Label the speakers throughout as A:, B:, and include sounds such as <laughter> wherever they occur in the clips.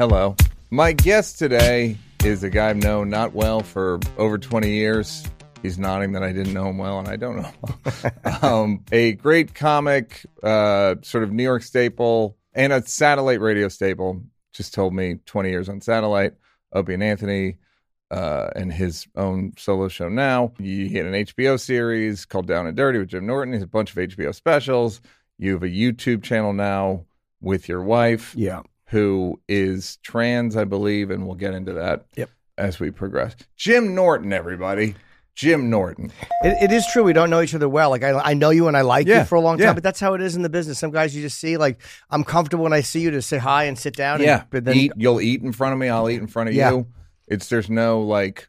A: Hello. My guest today is a guy I've known not well for over 20 years. He's nodding that I didn't know him well, and I don't know. <laughs> um, a great comic, uh, sort of New York staple, and a satellite radio staple. Just told me 20 years on satellite. Opie and Anthony, uh, and his own solo show now. You had an HBO series called Down and Dirty with Jim Norton. He's a bunch of HBO specials. You have a YouTube channel now with your wife
B: Yeah.
A: Who is trans, I believe, and we'll get into that
B: Yep.
A: as we progress. Jim Norton, everybody. Jim Norton.
B: It, it is true. We don't know each other well. Like I, I know you and I like
A: Yeah,
B: you for a long time,
A: yeah.
B: but that's how it is in the business. Some guys you just see. Like I'm comfortable when I see you to say hi and sit down.
A: yeah,
B: And, but then
A: eat. You'll eat in front of me. I'll eat in front of
B: Yeah.
A: you. It's there's no like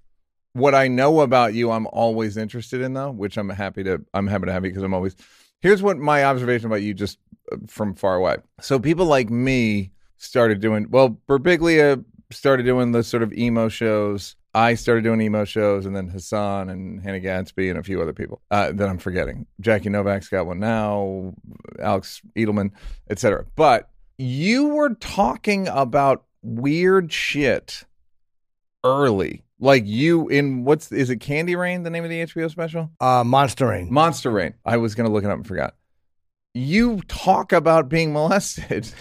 A: what I know about you. I'm always interested in though, which I'm happy to. I'm happy to have you because I'm always. Here's what my observation about you just uh, from far away. So people like me started doing well. Birbiglia started doing the sort of emo shows. I started doing emo shows, and then Hassan and Hannah Gadsby and a few other people uh, that I'm forgetting. Jackie Novak's got one now, Alex Edelman, etc. But you were talking about weird shit early, like you in what's is it Candy Rain? The name of the HBO special?
B: uh, Monster Rain.
A: Monster Rain. I was gonna look it up and forgot. You talk about being molested.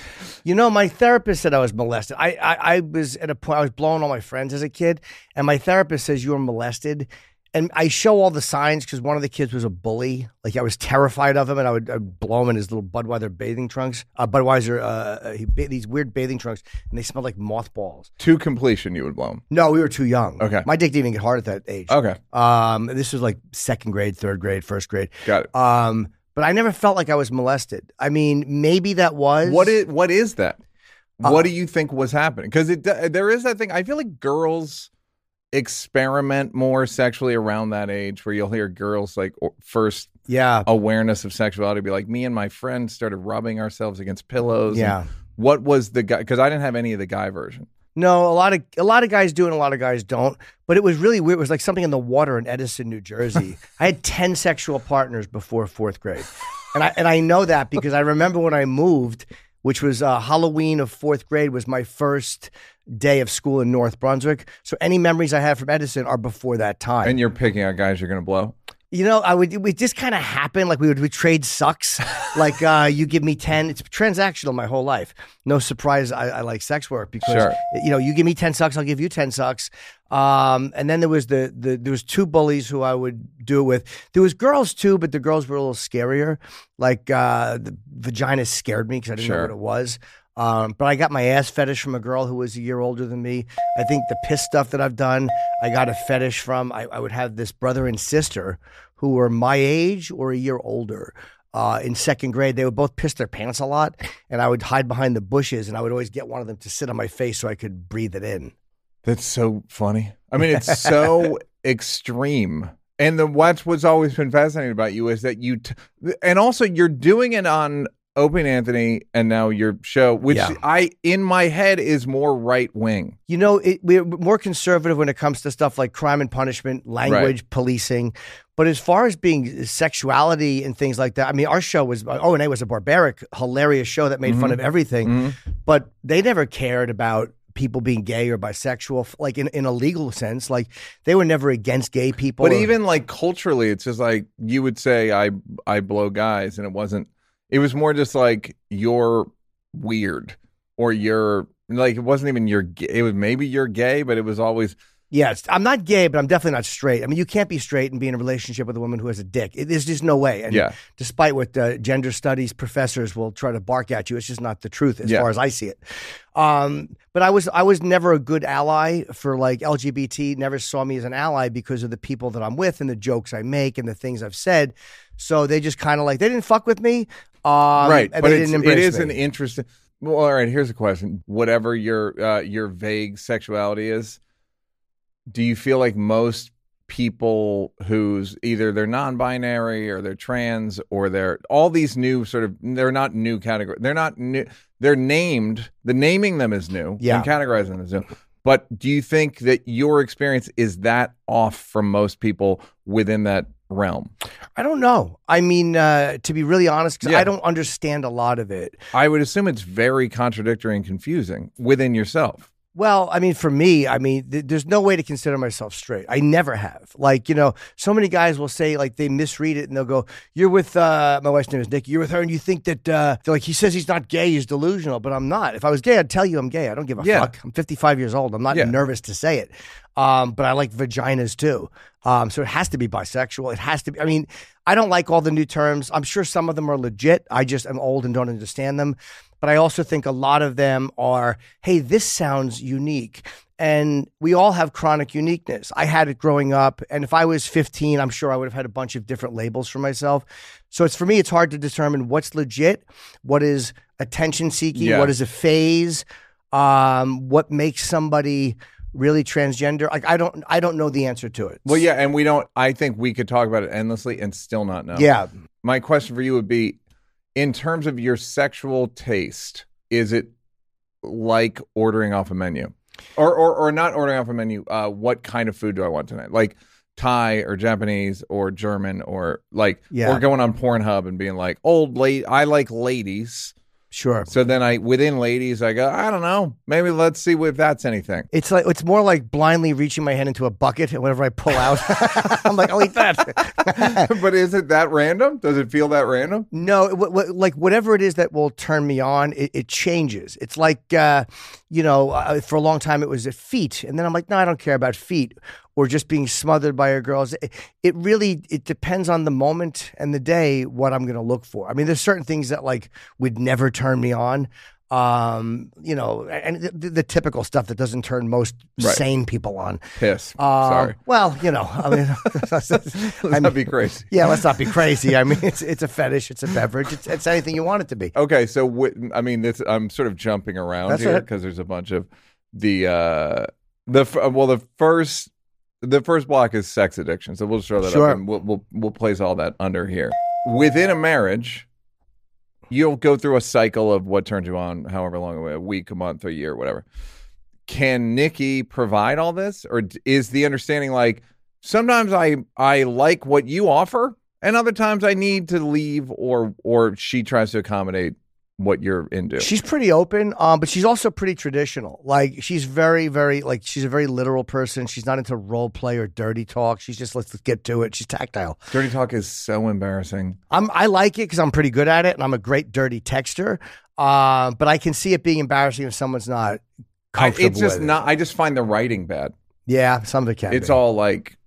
B: You know, my therapist said I was molested. I, I, I was at a point, I was blowing all my friends as a kid, and my therapist says you were molested. And I show all the signs because one of the kids was a bully. Like I was terrified of him, and I would, I'd blow him in his little Budweiser bathing trunks. Uh, Budweiser, uh, he, these weird bathing trunks, and they smelled like mothballs.
A: to completion, you would blow him.
B: No, we were too young.
A: Okay.
B: my dick didn't even get hard at that age.
A: Okay,
B: Um, this was like second grade, third grade, first grade.
A: got it.
B: Um, but I never felt like I was molested. I mean, maybe that was
A: What is what is that?
B: Uh,
A: what do you think was happening? Because it there is that thing. I feel like girls experiment more sexually around that age, where you'll hear girls like first
B: Yeah,
A: awareness of sexuality be like, me and my friend started rubbing ourselves against pillows. and
B: yeah.
A: What was the guy? Because I didn't have any of the guy version.
B: No, a lot of a lot of guys do and a lot of guys don't. But it was really weird. It was like something in the water in Edison, New Jersey. <laughs> I had ten sexual partners before fourth grade, and I and I know that because I remember when I moved, which was uh, Halloween of fourth grade, was my first day of school in North Brunswick. So any memories I have from Edison are before that time.
A: And you're picking out guys you're going to blow.
B: You know, I would. It just kind of happened. Like we would we trade sucks. <laughs> like uh, you give me ten. It's transactional my whole life. No surprise. I, I like sex work because
A: Sure.
B: you know you give me ten sucks, I'll give you ten sucks. Um, and then there was the the there was two bullies who I would do it with. There was girls too, but the girls were a little scarier. Like uh, the vagina scared me because I didn't
A: Sure.
B: know what it was. Um, but I got my ass fetish from a girl who was a year older than me. I think the piss stuff that I've done, I got a fetish from. I, I would have this brother and sister who were my age or a year older. Uh, in second grade, they would both piss their pants a lot, and I would hide behind the bushes, and I would always get one of them to sit on my face so I could breathe it in.
A: That's so funny. I mean, it's so <laughs> extreme. And the what's what's always been fascinating about you is that you, t- and also you're doing it on Opie and Anthony, and now your show, which
B: Yeah.
A: I in my head is more right wing.
B: You know, it, we're more conservative when it comes to stuff like crime and punishment, language, policing. But as far as being sexuality and things like that, I mean, our show was O and A was a barbaric, hilarious show that made fun of everything.
A: Mhm.
B: But they never cared about people being gay or bisexual, like in, in a legal sense. Like they were never against gay people.
A: But
B: or-
A: even like culturally, it's just like you would say, I I blow guys, and it wasn't. It was more just like you're weird, or you're like it wasn't even you're. It was maybe you're gay, but it was always
B: Yeah, I'm not gay, but I'm definitely not straight. I mean, you can't be straight and be in a relationship with a woman who has a dick. It, there's just no way. And
A: Yeah.
B: despite what uh, gender studies professors will try to bark at you, it's just not the truth as
A: Yeah.
B: far as I see it. Um, but I was I was never a good ally for like LGBT. Never saw me as an ally because of the people that I'm with and the jokes I make and the things I've said. So they just kind of like they didn't fuck with me. Um,
A: right, but it's,
B: embrace
A: is
B: me.
A: an interesting. Well, all right. Here's a question: Whatever your uh, your vague sexuality is, do you feel like most people who's either they're non-binary or they're trans or they're all these new sort of they're not new category they're not new they're named the naming them is new
B: Yeah.
A: and categorizing them is new but do you think that your experience is that off from most people within that realm?
B: I don't know. I mean, uh, to be really honest,
A: Yeah.
B: I don't understand a lot of it.
A: I would assume it's very contradictory and confusing within yourself.
B: Well, I mean, for me, I mean, th- there's no way to consider myself straight. I never have. Like, you know, so many guys will say, like, they misread it and they'll go, You're with, uh, my wife's name is Nikki, you're with her, and you think that, uh, they're like, he says he's not gay, he's delusional, but I'm not. If I was gay, I'd tell you I'm gay. I don't give a
A: Yeah.
B: fuck. I'm 55 years old. I'm not
A: Yeah.
B: nervous to say it. Um, but I like vaginas too. Um, so it has to be bisexual. It has to be, I mean, I don't like all the new terms. I'm sure some of them are legit. I just am old and don't understand them. But I also think a lot of them are, hey, this sounds unique. And we all have chronic uniqueness. I had it growing up. And if I was 15, I'm sure I would have had a bunch of different labels for myself. So it's for me, it's hard to determine what's legit, what is attention seeking,
A: Yeah.
B: what is a phase, um, what makes somebody really transgender. Like I don't I don't know the answer to it.
A: Well, yeah, and we don't. I think we could talk about it endlessly and still not know.
B: Yeah.
A: My question for you would be, in terms of your sexual taste, is it like ordering off a menu, or or or not ordering off a menu? Uh, what kind of food do I want tonight? Like Thai or Japanese or German or like
B: Yeah.
A: or going on Pornhub and being like old lady. I like ladies.
B: Sure.
A: So then I within ladies, I go. I don't know. Maybe let's see if that's anything.
B: It's like it's more like blindly reaching my hand into a bucket, and whenever I pull out, <laughs> I'm like, I'll eat that. <laughs>
A: but is it that random? Does it feel that random?
B: No, w- w- like whatever it is that will turn me on, it, it changes. It's like, uh, you know, uh, for a long time it was at feet, and then I'm like, no, I don't care about feet or just being smothered by a girl's. It, it really it depends on the moment and the day what I'm going to look for. I mean, there's certain things that like would never turn me on. Um, you know, and the, the typical stuff that doesn't turn most
A: Right.
B: sane people on.
A: Piss.
B: Uh,
A: Sorry.
B: Well, you know, I mean, <laughs>
A: That'd <laughs> be crazy.
B: yeah, let's not be crazy. I mean, it's it's a fetish, it's a beverage, it's, it's anything you want it to be.
A: Okay, so wi- I mean, this I'm sort of jumping around
B: That's
A: here because there's a bunch of the uh the f- well the first the first block is sex addiction, so we'll just throw that
B: Sure.
A: up and we'll, we'll we'll place all that under here. Within a marriage, you'll go through a cycle of what turns you on, however long a week, a month, a year, whatever. Can Nikki provide all this, or is the understanding like sometimes I I like what you offer, and other times I need to leave, or or she tries to accommodate what you're into.
B: She's pretty open, um, but she's also pretty traditional. Like she's very, very like she's a very literal person. She's not into role play or dirty talk. She's just let's get to it. She's tactile.
A: Dirty talk is so embarrassing.
B: I'm I like it because I'm pretty good at it, and I'm a great dirty texter. Um, but I can see it being embarrassing if someone's not
A: I,
B: comfortable.
A: it's just
B: with it.
A: not. I just find the writing bad.
B: Yeah, some of it can.
A: It's
B: be.
A: all like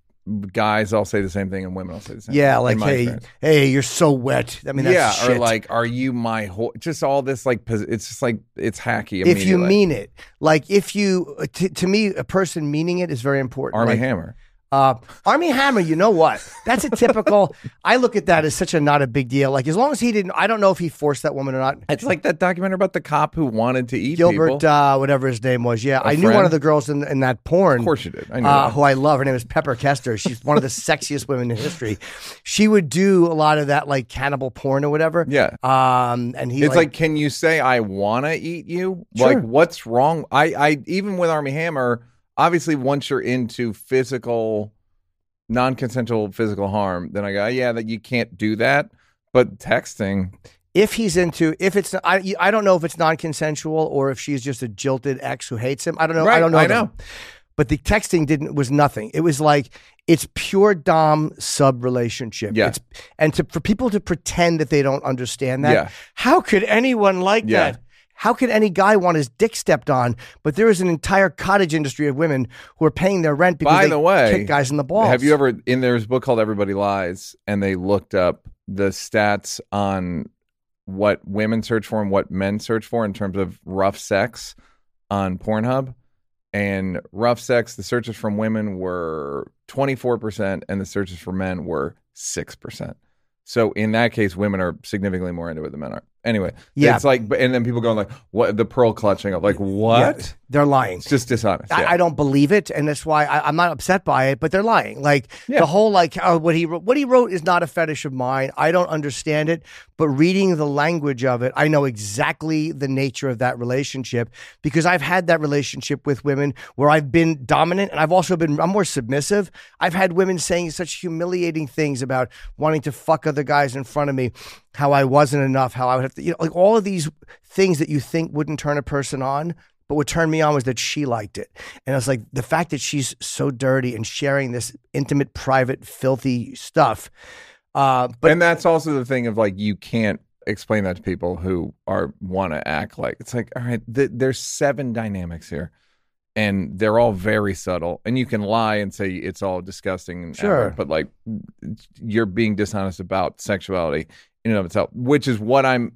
A: guys all say the same thing and women all say the same.
B: Yeah,
A: thing,
B: like hey,
A: experience.
B: hey, you're so wet. I mean, that's
A: yeah,
B: shit.
A: or like, are you my whore? Just all this like, it's just like it's hacky.
B: if you mean it, like if you, uh, to, to me, a person meaning it is very important.
A: Armie
B: Like,
A: Hammer,
B: Uh, Armie Hammer, you know what? That's a typical. <laughs> I look at that as such a not a big deal. Like as long as he didn't, I don't know if he forced that woman or not.
A: it's like that documentary about the cop who wanted to eat
B: Gilbert,
A: people.
B: uh, whatever his name was. Yeah, I knew one of the girls in in that porn.
A: Of course you did. I.
B: Uh, who I love. Her name is Pepper Kester. She's one of the <laughs> sexiest women in history. She would do a lot of that, like cannibal porn or whatever.
A: Yeah.
B: Um, and he
A: It's like, can you say I want to eat you?
B: Sure.
A: Like, what's wrong? I, I even with Armie Hammer, obviously, once you're into physical, non-consensual physical harm, then I go, yeah, that you can't do that. But texting,
B: if he's into if it's I I don't know if it's non-consensual or if she's just a jilted ex who hates him. I don't know. I don't know.
A: I
B: them.
A: know.
B: But the texting didn't was nothing. It was like it's pure dom sub relationship.
A: Yeah.
B: It's, and to, for people to pretend that they don't understand that,
A: Yeah.
B: how could anyone like
A: Yeah.
B: that? How could any guy want his dick stepped on? But there is an entire cottage industry of women who are paying their rent because
A: By
B: they
A: the way,
B: kick guys in the balls.
A: have you ever in there's a book called Everybody Lies, and they looked up the stats on what women search for and what men search for in terms of rough sex on Pornhub. And rough sex, the searches from women were 24%, and the searches for men were 6%. So in that case, women are significantly more into it than men are. Anyway,
B: Yeah.
A: it's like, and then people going like, "What?" The pearl clutching of like, "What?"
B: They're lying.
A: It's just dishonest. yeah.
B: I, I don't believe it, and that's why I, I'm not upset by it. But they're lying. Like
A: Yeah.
B: the whole like oh, what he wrote, what he wrote is not a fetish of mine. I don't understand it, but reading the language of it, I know exactly the nature of that relationship because I've had that relationship with women where I've been dominant and I've also been I'm more submissive. I've had women saying such humiliating things about wanting to fuck other guys in front of me, how I wasn't enough, how I would have to, you know, like all of these things that you think wouldn't turn a person on. But what turned me on was that she liked it. And I was like the fact that she's so dirty and sharing this intimate, private, filthy stuff. Uh, but
A: and that's also the thing of like you can't explain that to people who are want to act like it's like all right th- there's seven dynamics here and they're all very subtle and you can lie and say it's all disgusting and
B: Sure.
A: aberrant, but like you're being dishonest about sexuality in and of itself which is what i'm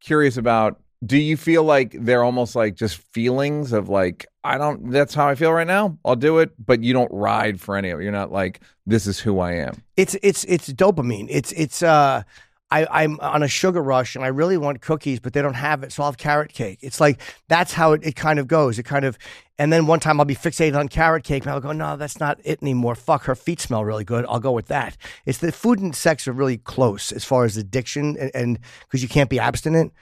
A: curious about do you feel like they're almost like just feelings of like i don't that's how i feel right now i'll do it but you don't ride for any of it you're not like this is who i am
B: it's it's it's dopamine. It's it's uh I, I'm on a sugar rush and I really want cookies, but they don't have it, so I'll have carrot cake. It's like that's how it, it kind of goes. It kind of and then one time I'll be fixated on carrot cake and I'll go, no, that's not it anymore. Fuck, her feet smell really good. I'll go with that. It's the food and sex are really close as far as addiction and because you can't be abstinent.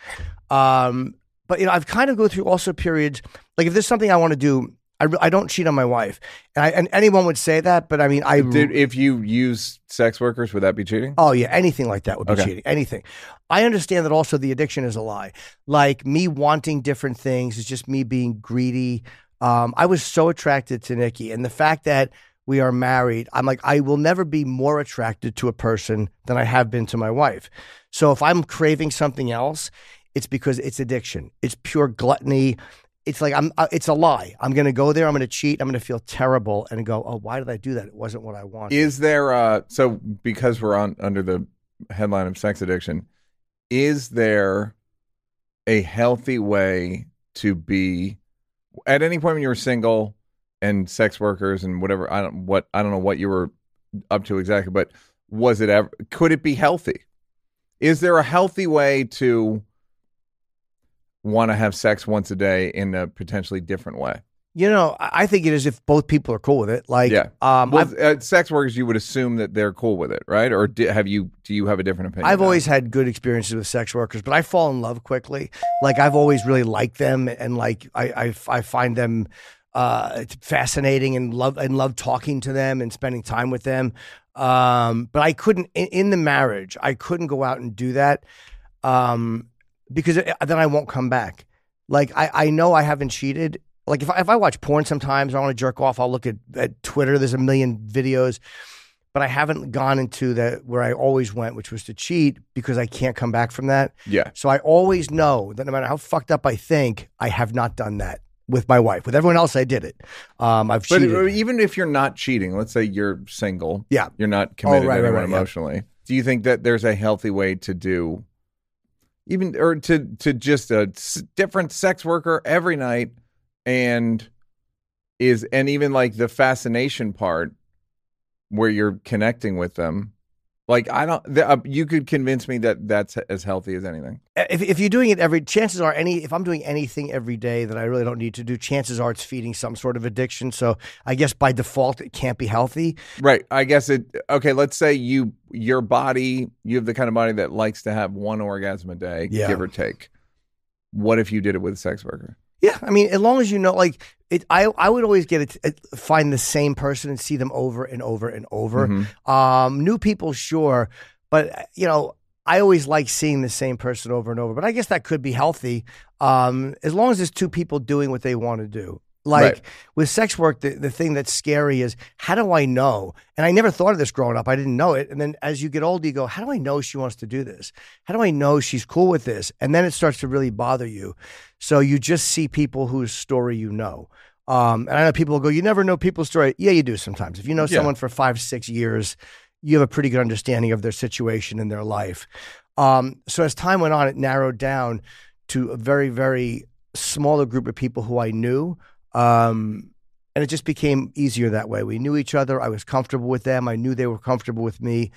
B: Um, but you know, I've kind of go through also periods like if there's something I want to do, I, re- I don't cheat on my wife, and I, and anyone would say that, but I mean, I
A: Did, if you use sex workers, would that be cheating?
B: Oh yeah, anything like that would be
A: Okay.
B: cheating. Anything. I understand that also the addiction is a lie. Like me wanting different things is just me being greedy. Um, I was so attracted to Nikki, and the fact that we are married, I'm like, I will never be more attracted to a person than I have been to my wife. So if I'm craving something else, it's because it's addiction. It's pure gluttony. It's like I'm. It's a lie. I'm going to go there. I'm going to cheat. I'm going to feel terrible and go, oh, why did I do that? It wasn't what I wanted.
A: Is there uh so because we're on under the headline of sex addiction, is there a healthy way to be at any point when you were single and sex workers and whatever I don't what I don't know what you were up to exactly, but was it ever could it be healthy? Is there a healthy way to want to have sex once a day in a potentially different way?
B: You know, I think it is if both people are cool with it. Like,
A: Yeah.
B: um,
A: Well, uh, sex workers, you would assume that they're cool with it, right? Or di- have you? Do you have a different opinion?
B: I've always had good experiences with sex workers, but I fall in love quickly. Like, I've always really liked them, and like, I I, I find them uh, fascinating and love and love talking to them and spending time with them. Um, but I couldn't in, in the marriage. I couldn't go out and do that um, because it, then I won't come back. Like, I I know I haven't cheated. Like if I, if I watch porn sometimes, I want to jerk off. I'll look at, at Twitter. There's a million videos but I haven't gone into that where I always went, which was to cheat because I can't come back from that.
A: Yeah.
B: So I always know that no matter how fucked up I think, I have not done that with my wife. With everyone else, I did it. Um, I've
A: But
B: cheated.
A: even if you're not cheating, let's say you're single,
B: Yeah.
A: you're not committed
B: right,
A: to anyone
B: right, yeah.
A: emotionally. Do you think that there's a healthy way to do, even or to to just a different sex worker every night, and is and even like the fascination part where you're connecting with them. Like I don't, the, uh, you could convince me that that's as healthy as anything.
B: if, if you're doing it every, chances are any, if I'm doing anything every day that I really don't need to do, chances are it's feeding some sort of addiction. So I guess by default, it can't be healthy.
A: Right. I guess it okay, let's say you your body, you have the kind of body that likes to have one orgasm a day,
B: Yeah.
A: give or take. What if you did it with a sex worker?
B: Yeah, I mean, as long as you know, like it, I I would always get it, it find the same person and see them over and over and over.
A: Mhm.
B: Um, new people, sure, but uh, you know, I always like seeing the same person over and over. But I guess that could be healthy, um, as long as there's two people doing what they want to do. Like
A: Right.
B: with sex work, the, the thing that's scary is how do I know? And I never thought of this growing up. I didn't know it. And then as you get older, you go, how do I know she wants to do this? How do I know she's cool with this? And then it starts to really bother you. So you just see people whose story you know. Um, and I know people will go, you never know people's story. Yeah, you do sometimes. If you know
A: Yeah.
B: someone for five, six years, you have a pretty good understanding of their situation in their life. Um, so as time went on, it narrowed down to a very, very smaller group of people who I knew. Um, and it just became easier that way. We knew each other. I was comfortable with them. I knew they were comfortable with me.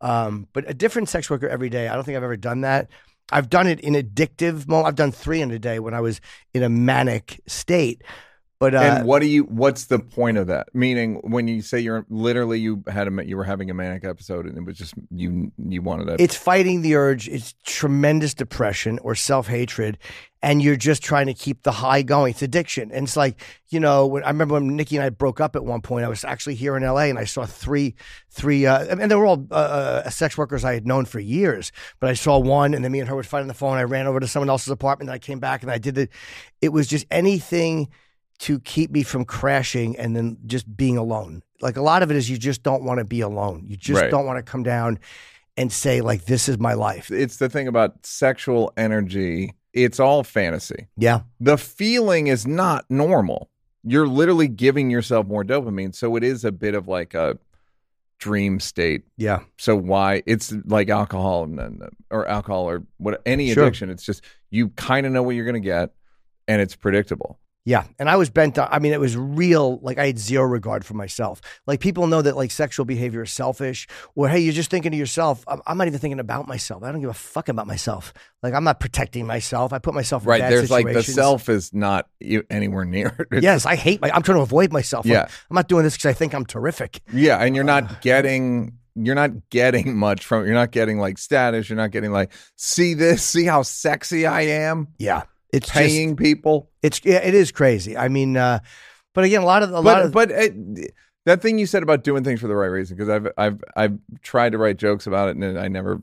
B: Um, but a different sex worker every day, I don't think I've ever done that. I've done it in addictive mode. I've done three in a day when I was in a manic state. But uh,
A: and what do you? What's the point of that? Meaning, when you say you're literally you had a you were having a manic episode and it was just you you wanted to.
B: it's fighting the urge. It's tremendous depression or self hatred, and you're just trying to keep the high going. It's addiction, and it's like you know. When, I remember when Nikki and I broke up at one point. I was actually here in L.A. and I saw three, three, uh, and they were all uh, uh, sex workers I had known for years. But I saw one, and then me and her would fight on the phone. I ran over to someone else's apartment. And I came back and I did it. It was just anything to keep me from crashing and then just being alone. Like a lot of it is you just don't want to be alone. You just
A: Right.
B: don't want to come down and say like this is my life.
A: it's the thing about sexual energy. It's all fantasy.
B: Yeah.
A: The feeling is not normal. You're literally giving yourself more dopamine, so it is a bit of like a dream state.
B: Yeah.
A: So why it's like alcohol and or alcohol or what any
B: Sure.
A: addiction. It's just you kind of know what you're going to get, and it's predictable.
B: Yeah. And I was bent on, I mean, it was real. Like I had zero regard for myself. Like people know that like sexual behavior is selfish or, hey, you're just thinking to yourself. I'm, I'm not even thinking about myself. I don't give a fuck about myself. Like I'm not protecting myself. I put myself in
A: Right?
B: bad
A: There's like the self is not anywhere near. <laughs> It's-
B: Yes. I hate my, I'm trying to avoid myself. Like,
A: Yeah.
B: I'm not doing this because I think I'm terrific.
A: Yeah, and you're not uh. getting you're not getting much from you're not getting like status, you're not getting like see this, see how sexy I am,
B: Yeah. It's just,
A: people.
B: it's, yeah, it is crazy. I mean, uh, but again, a lot of, a lot
A: But
B: of,
A: but it, that thing you said about doing things for the right reason because I've I've I've tried to write jokes about it and I never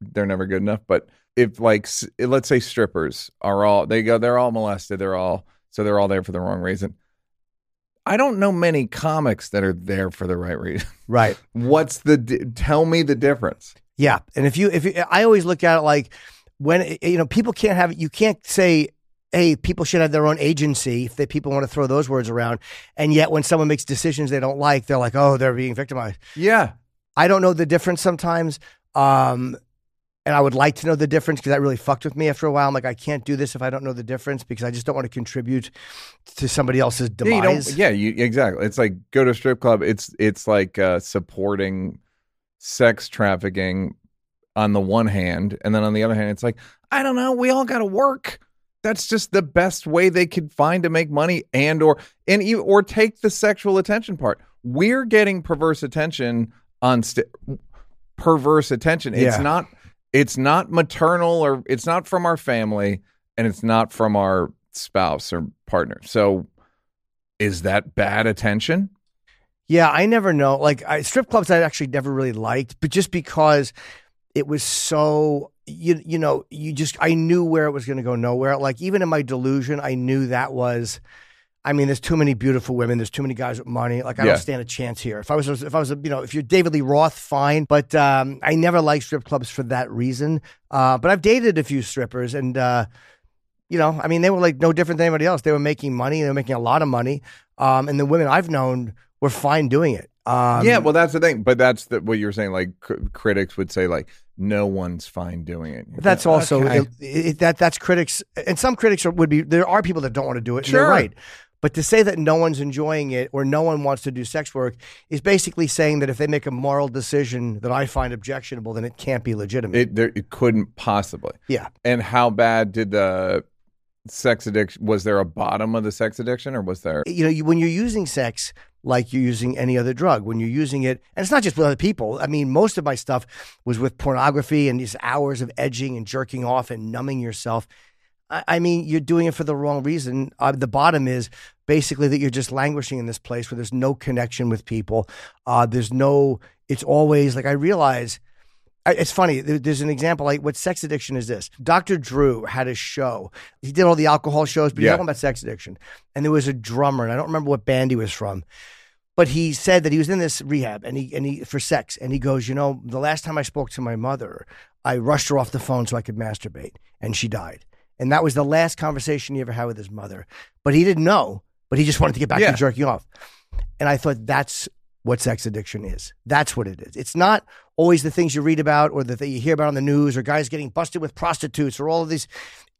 A: they're never good enough, but if like let's say strippers are all they go they're all molested, they're all so they're all there for the wrong reason. I don't know many comics that are there for the right reason.
B: right. <laughs>
A: What's the tell me the difference?
B: Yeah, and if you if you, I always look at it like when you know people can't have you can't say hey people should have their own agency if they people want to throw those words around and yet when someone makes decisions they don't like they're like oh they're being victimized.
A: Yeah.
B: I don't know the difference sometimes. Um and I would like to know the difference because that really fucked with me after a while. I'm like, I can't do this if I don't know the difference because I just don't want to contribute to somebody else's
A: Yeah, you
B: demise.
A: yeah, you exactly. It's like go to a strip club. It's it's like uh, supporting sex trafficking on the one hand, and then on the other hand, it's like I don't know. We all got to work. That's just the best way they could find to make money, and or and or take the sexual attention part. We're getting perverse attention on st- perverse attention. It's
B: Yeah.
A: not. It's not maternal or it's not from our family, and it's not from our spouse or partner. So is that bad attention?
B: Yeah, I never know. Like I, strip clubs, I actually never really liked, but just because it was so you you know you just I knew where it was going to go nowhere. Like even in my delusion, I knew that was. I mean, there's too many beautiful women. There's too many guys with money. Like I
A: Yeah.
B: don't stand a chance here. If I was, if I was, you know, if you're David Lee Roth, fine. But um, I never liked strip clubs for that reason. Uh, but I've dated a few strippers, and uh, you know, I mean, they were like no different than anybody else. They were making money. They were making a lot of money. Um, and the women I've known were fine doing it. Um,
A: yeah, well, that's the thing. But that's the, what you were saying. Like cr- critics would say, like no one's fine doing it.
B: That's
A: Yeah,
B: also
A: okay.
B: it, it, that that's critics, and some critics are, would be. There are people that don't want to do it. and
A: Sure.
B: they're right. But to say that no one's enjoying it or no one wants to do sex work is basically saying that if they make a moral decision that I find objectionable, then it can't be legitimate.
A: it. There, it couldn't possibly.
B: yeah.
A: And how bad did the sex addiction? Was there a bottom of the sex addiction, or was there?
B: you know, you, when you're using sex like you're using any other drug, when you're using it, and it's not just with other people. I mean, most of my stuff was with pornography and these hours of edging and jerking off and numbing yourself. I, I mean, you're doing it for the wrong reason. Uh, the bottom is basically that you're just languishing in this place where there's no connection with people. Uh, there's no, it's always like I realize. It's funny. There's an example. Like, what sex addiction is this? Dr. Drew had a show. He did all the alcohol shows, but he's
A: Yeah.
B: talking about sex addiction. And there was a drummer, and I don't remember what band he was from, but he said that he was in this rehab and he and he for sex. And he goes, you know, the last time I spoke to my mother, I rushed her off the phone so I could masturbate, and she died. And that was the last conversation he ever had with his mother. But he didn't know. But he just wanted to get back
A: Yeah.
B: to jerking off. And I thought that's what sex addiction is. That's what it is. It's not always the things you read about or that you hear about on the news or guys getting busted with prostitutes or all of these.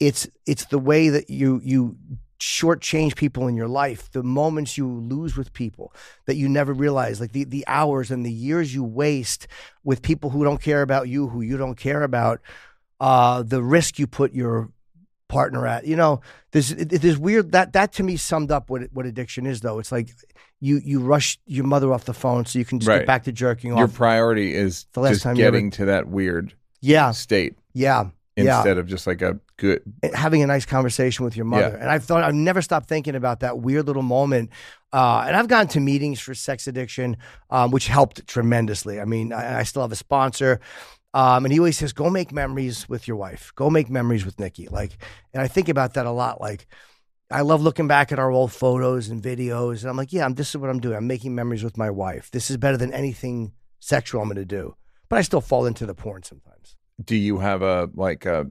B: It's it's the way that you you shortchange people in your life, the moments you lose with people that you never realize, like the the hours and the years you waste with people who don't care about you, who you don't care about. uh, the risk you put your partner at. You know, this there's weird that that to me summed up what what addiction is. Though it's like you you rush your mother off the phone so you can just
A: Right.
B: get back to jerking off.
A: Your priority is
B: The last
A: just
B: time you ever-
A: getting to that weird
B: yeah,
A: state
B: yeah, yeah.
A: instead of just like a good.
B: having a nice conversation with your mother.
A: Yeah.
B: And I've thought I've never stopped thinking about that weird little moment. Uh, and I've gone to meetings for sex addiction, um, which helped tremendously. I mean, I, I still have a sponsor. Um, and he always says, go make memories with your wife. Go make memories with Nikki. Like, and I think about that a lot. Like, I love looking back at our old photos and videos. And I'm like, yeah, I'm, this is what I'm doing. I'm making memories with my wife. This is better than anything sexual I'm going to do. But I still fall into the porn sometimes.
A: Do you have a like a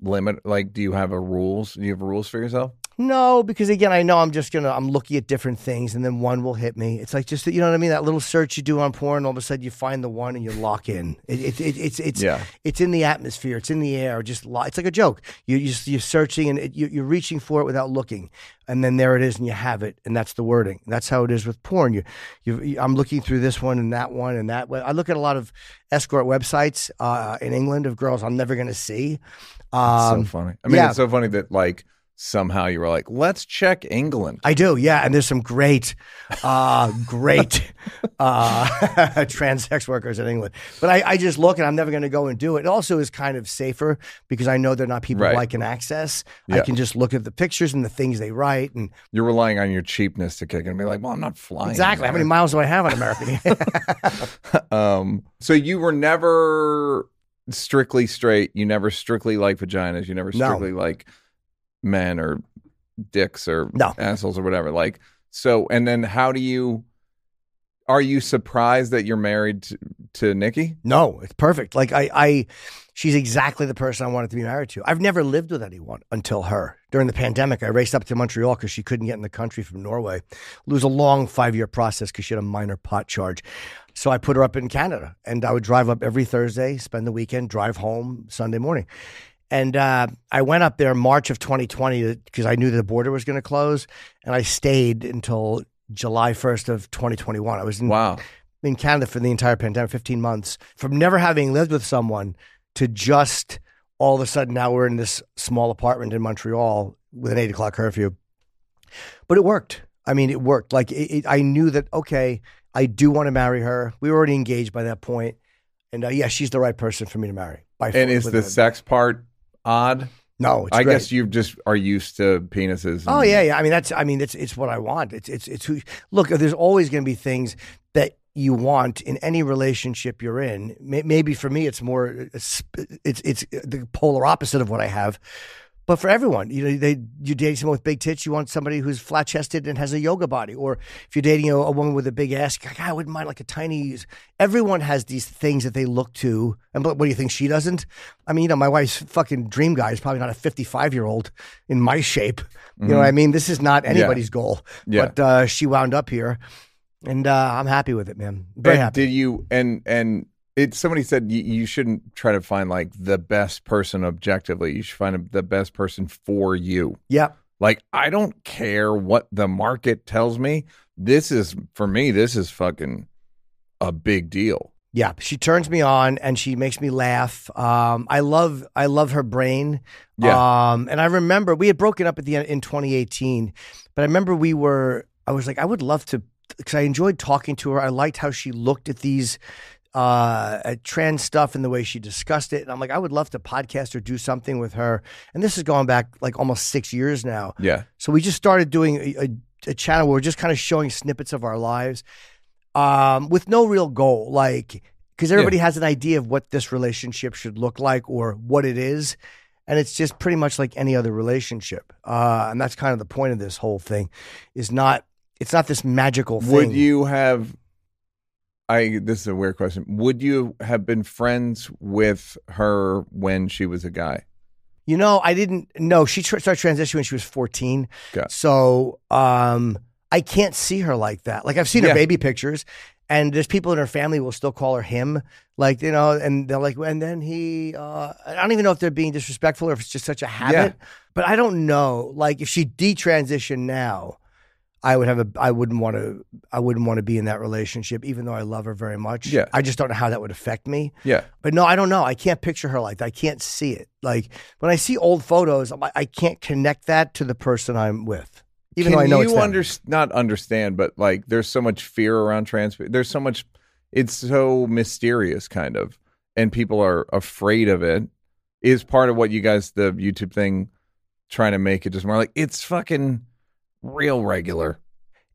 A: limit? Like, do you have a rules? Do you have rules for yourself?
B: No, because again, I know I'm just gonna I'm looking at different things, and then one will hit me. It's like just you know what I mean. That little search you do on porn, all of a sudden you find the one and you lock in. It, it, it, it's it's
A: Yeah.
B: it's in the atmosphere. It's in the air. Just lo- it's like a joke. You you just, you're searching and it, you, you're reaching for it without looking, and then there it is, and you have it, and that's the wording. That's how it is with porn. You you, you I'm looking through this one and that one and that. one. I look at a lot of escort websites uh, in England of girls I'm never gonna see. Um,
A: so funny. I mean,
B: yeah.
A: it's so funny that like somehow you were like, let's check England.
B: I do, yeah. And there's some great, uh, great uh, <laughs> trans sex workers in England. But I, I just look and I'm never going to go and do it. It also is kind of safer because I know they're not people
A: Right.
B: I can access. I can just look at the pictures and the things they write. And
A: You're relying on your cheapness to kick in and be like, well, I'm not flying.
B: exactly how many miles do I have on American? <laughs> <laughs>
A: um, so you were never strictly straight. You never strictly like vaginas. You never
B: No.
A: strictly like men or dicks or
B: No.
A: assholes or whatever. Like so, and then how do you? Are you surprised that you're married to, to Nikki?
B: No, it's perfect. Like I, I, she's exactly the person I wanted to be married to. I've never lived with anyone until her. During the pandemic, I raced up to Montreal because she couldn't get in the country from Norway. It was a long five year process because she had a minor pot charge. So I put her up in Canada, and I would drive up every Thursday, spend the weekend, drive home Sunday morning. And uh, I went up there March of 2020 because I knew the border was going to close, and I stayed until July 1st of 2021. I was in
A: Wow.
B: in Canada for the entire pandemic, 15 months, from never having lived with someone to just all of a sudden now we're in this small apartment in Montreal with an eight o'clock curfew. But it worked. I mean, it worked. Like it, it, I knew that, okay, I do want to marry her. We were already engaged by that point. And uh, yeah, she's the right person for me to marry. By
A: And is the sex part odd?
B: no, it's
A: I
B: great.
A: guess you just are used to penises.
B: Oh yeah, yeah. I mean, that's. I mean, it's it's what I want. It's it's it's who. Look, there's always going to be things that you want in any relationship you're in. Maybe for me, it's more. Uh, it's it's it's the polar opposite of what I have. But for everyone, you know, they you're dating someone with big tits, you want somebody who's flat chested and has a yoga body, or if you're dating a, a woman with a big ass, you're like, I wouldn't mind like a tiny. Everyone has these things that they look to, and but what do you think she doesn't? I mean, you know, my wife's fucking dream guy is probably not a 55 year old in my shape. You know what I mean? This is not anybody's goal.
A: Mm-hmm. Yeah.
B: But uh, she wound up here, and uh, I'm happy with it, man. Very
A: And
B: happy.
A: Did you and and it? Somebody said you, you shouldn't try to find like the best person objectively. You should find the best person for you.
B: yeah.
A: Like I don't care what the market tells me. This is for me. This is fucking a big deal.
B: Yeah, she turns me on and she makes me laugh. Um, I love I love her brain.
A: Yeah.
B: Um, and I remember we had broken up at the end in 2018, but I remember we were. I was like, I would love to because I enjoyed talking to her. I liked how she looked at these uh, trans stuff and the way she discussed it. And I'm like, I would love to podcast or do something with her. And this is going back like almost six years now.
A: Yeah.
B: So we just started doing a, a, a channel where we're just kind of showing snippets of our lives um, with no real goal. Like, because everybody has an idea of what this relationship should look like or what it is. And it's just pretty much like any other relationship. Uh, and that's kind of the point of this whole thing is not, it's not this magical thing.
A: Would you have? I this is a weird question. Would you have been friends with her when she was a guy?
B: You know, I didn't know she tr- started transitioning when she was 14.
A: Got it.
B: So um, I can't see her like that. Like I've seen
A: Yeah.
B: her baby pictures, and there's people in her family will still call her him. Like you know, and they're like, and then he. Uh, I don't even know if they're being disrespectful or if it's just such a habit. But I don't know. Like if she detransitioned now. I would have a I wouldn't want to I wouldn't want to be in that relationship even though I love her very much.
A: Yeah.
B: I just don't know how that would affect me.
A: Yeah.
B: But no, I don't know. I can't picture her like that. I can't see it. Like when I see old photos, I'm like, I can't connect that to the person I'm with. Even
A: Can
B: though I know
A: you
B: it's them.
A: under, not understand, but like there's so much fear around trans. There's so much. It's so mysterious, kind of, and people are afraid of it. Is part of what you guys the YouTube thing trying to make it just more like it's fucking real regular.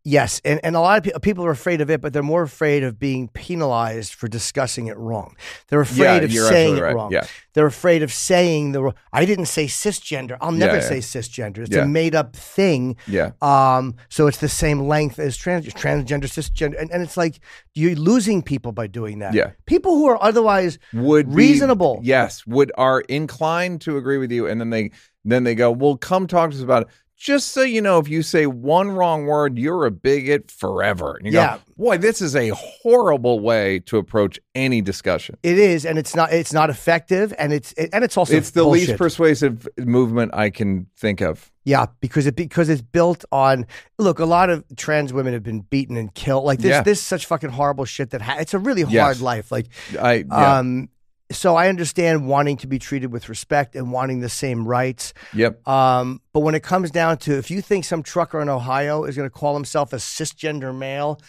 B: Yes, and, and a lot of pe- people are afraid of it, but they're more afraid of being penalized for discussing it wrong. They're afraid
A: Yeah,
B: of saying it
A: right.
B: wrong.
A: Yeah.
B: They're afraid of saying the. wrong- I didn't say cisgender. I'll never
A: Yeah,
B: say cisgender. It's a made up thing.
A: Yeah,
B: Um, so it's the same length as trans, transgender, cisgender, and, and it's like you're losing people by doing that.
A: Yeah.
B: people who are otherwise
A: would be-
B: Reasonable.
A: yes, would are inclined to agree with you, and then they then they go, "Well, come talk to us about it." Just so you know, if you say one wrong word, you're a bigot forever. And you
B: Yeah.
A: go, boy, this is a horrible way to approach any discussion.
B: it is, and it's not. It's not effective, and it's it, and it's also
A: it's the
B: bullshit.
A: least persuasive movement I can think of.
B: Yeah, because it because it's built on look. A lot of trans women have been beaten and killed. Like this,
A: Yeah.
B: this such fucking horrible shit that ha- it's a really hard
A: Yes.
B: life. Like,
A: I yeah,
B: um, so I understand wanting to be treated with respect and wanting the same rights.
A: yep.
B: Um, but when it comes down to if you think some trucker in Ohio is going to call himself a cisgender male,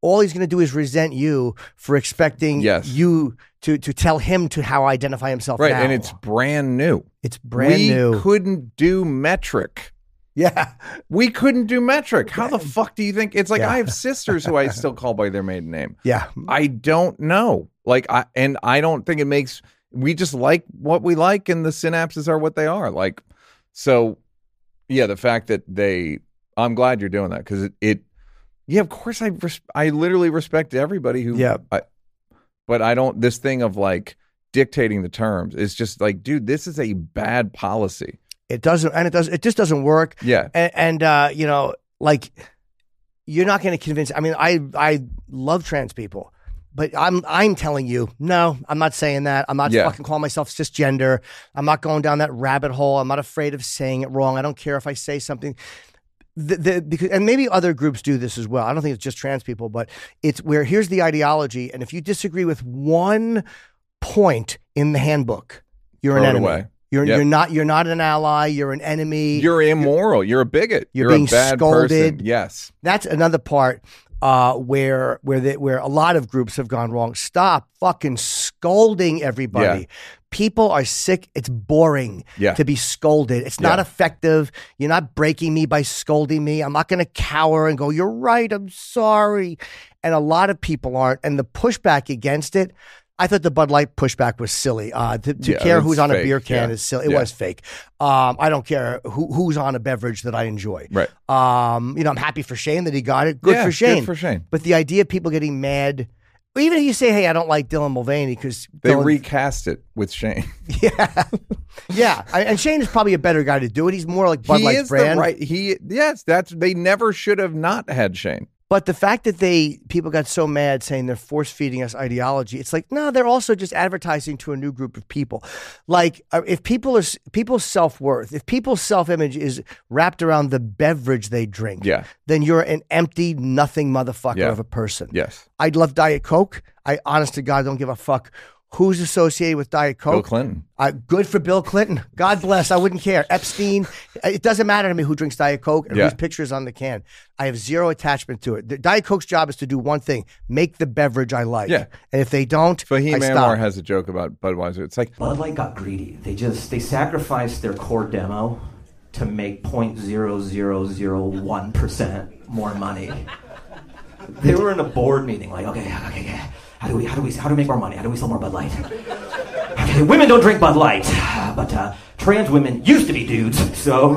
B: all he's going to do is resent you for expecting
A: Yes.
B: you to to tell him to how identify himself.
A: Right,
B: now.
A: and it's brand new.
B: it's brand
A: we
B: new.
A: We couldn't do metric.
B: yeah,
A: We couldn't do metric. How the fuck do you think? It's like
B: Yeah.
A: I have sisters who I still <laughs> call by their maiden name.
B: yeah.
A: I don't know. Like I and I don't think it makes we just like what we like and the synapses are what they are. Like so yeah, the fact that they I'm glad you're doing that cuz it, it yeah, of course I res- I literally respect everybody who
B: Yeah.
A: I, but I don't this thing of like dictating the terms is just like dude, this is a bad policy.
B: It doesn't, and it does. It just doesn't work.
A: Yeah.
B: And, and uh, you know, like you're not going to convince. I mean, I I love trans people, but I'm I'm telling you, no, I'm not saying that. I'm not
A: Yeah.
B: fucking calling myself cisgender. I'm not going down that rabbit hole. I'm not afraid of saying it wrong. I don't care if I say something. The, the, because and maybe other groups do this as well. I don't think it's just trans people, but it's where here's the ideology, and if you disagree with one point in the handbook, you're
A: Throw
B: an enemy. You're
A: Yep.
B: you're not you're not an ally. You're an enemy.
A: You're immoral. You're a bigot.
B: You're
A: You're,
B: being
A: a bad
B: scolded.
A: person. Yes.
B: that's another part uh, where where the, where a lot of groups have gone wrong. Stop fucking scolding everybody.
A: Yeah.
B: People are sick. It's boring
A: Yeah.
B: to be scolded. It's not
A: Yeah.
B: effective. You're not breaking me by scolding me. I'm not going to cower and go, "You're right. I'm sorry." And a lot of people aren't. And the pushback against it. I thought the Bud Light pushback was silly. Uh, to to
A: Yeah,
B: care who's on a beer can
A: Yeah.
B: is silly. It
A: Yeah.
B: was fake. Um, I don't care who, who's on a beverage that I enjoy.
A: Right.
B: Um, you know, I'm happy for Shane that he got it. Good for Shane.
A: Good for Shane.
B: but the idea of people getting mad, even if you say, "Hey, I don't like Dylan Mulvaney," because
A: They recast it with Shane. <laughs>
B: yeah, yeah, I- and Shane is probably a better guy to do it. He's more like Bud
A: he
B: Light's brand.
A: right. He yes, that's they never should have not had Shane.
B: But the fact that they people got so mad saying they're force feeding us ideology, it's like no, they're also just advertising to a new group of people. Like uh, if people are people's self worth, if people's self image is wrapped around the beverage they drink,
A: Yeah.
B: then you're an empty, nothing motherfucker
A: Yeah.
B: of a person.
A: Yes,
B: I'd love Diet Coke. I honest to God don't give a fuck who's associated with Diet Coke.
A: Bill
B: Coke.
A: Clinton.
B: Uh, good for Bill Clinton. God bless. I wouldn't care. Epstein. It doesn't matter to me who drinks Diet Coke and
A: Yeah.
B: whose picture is on the can. I have zero attachment to it. The Diet Coke's job is to do one thing: make the beverage I like.
A: Yeah.
B: And if they don't,
A: Fahim
B: I
A: Anwar has a joke about Budweiser. It's like
C: Bud Light got greedy. They just they sacrificed their core demo to make 0.0001 percent more money. They were in a board meeting, like, okay, okay, okay, how do we, how do we, how do we make more money? How do we sell more Bud Light? Okay, women don't drink Bud Light, but uh, trans women used to be dudes, so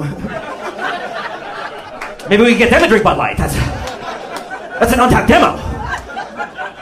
C: maybe we can get them to drink Bud Light. That's that's an untapped demo.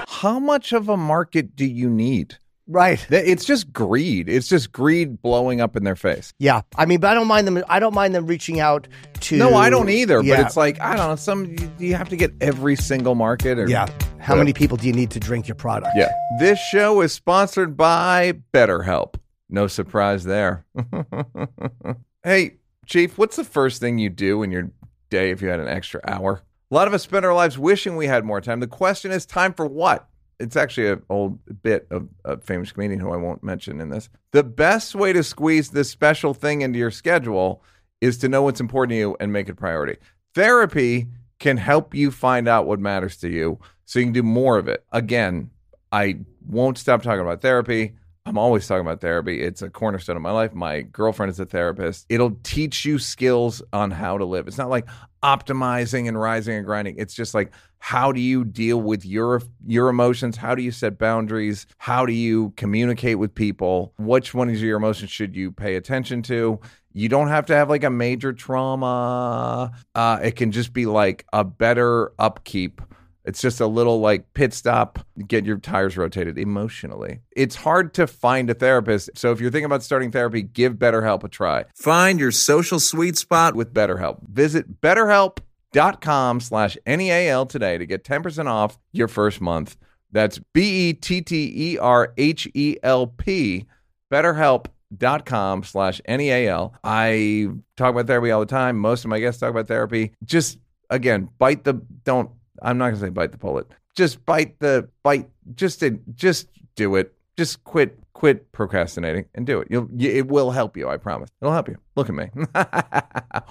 A: how much of a market do you need?
B: Right.
A: It's just greed. It's just greed blowing up in their face.
B: Yeah. I mean, but I don't mind them. I don't mind them reaching out to.
A: No, I don't either.
B: Yeah.
A: But it's like I don't know. Some you- you have to get every single market. Or,
B: yeah. How many people do you need to drink your product?
A: Yeah. This show is sponsored by BetterHelp. No surprise there. <laughs> hey, Chief, what's the first thing you do in your day if you had an extra hour? A lot of us spend our lives wishing we had more time. The question is, time for what? It's actually an old bit of a famous comedian who I won't mention in this. The best way to squeeze this special thing into your schedule is to know what's important to you and make it a priority. Therapy can help you find out what matters to you so you can do more of it. Again, I won't stop talking about therapy. I'm always talking about therapy. It's a cornerstone of my life. My girlfriend is a therapist. It'll teach you skills on how to live. It's not like optimizing and rising and grinding. It's just like how do you deal with your your emotions? How do you set boundaries? How do you communicate with people? Which one of your emotions should you pay attention to? You don't have to have like a major trauma. Uh, it can just be like a better upkeep it's just a little like pit stop, get your tires rotated emotionally. It's hard to find a therapist. So if you're thinking about starting therapy, give BetterHelp a try. Find your social sweet spot with BetterHelp. Visit betterhelp.com slash NEAL today to get 10% off your first month. That's B E T T E R H E L P, betterhelp.com slash N-E-A-L. I talk about therapy all the time. Most of my guests talk about therapy. Just, again, bite the, don't I'm not gonna say bite the bullet. Just bite the bite. Just just do it. Just quit quit procrastinating and do it. You'll it will help you. I promise. It'll help you. Look at me.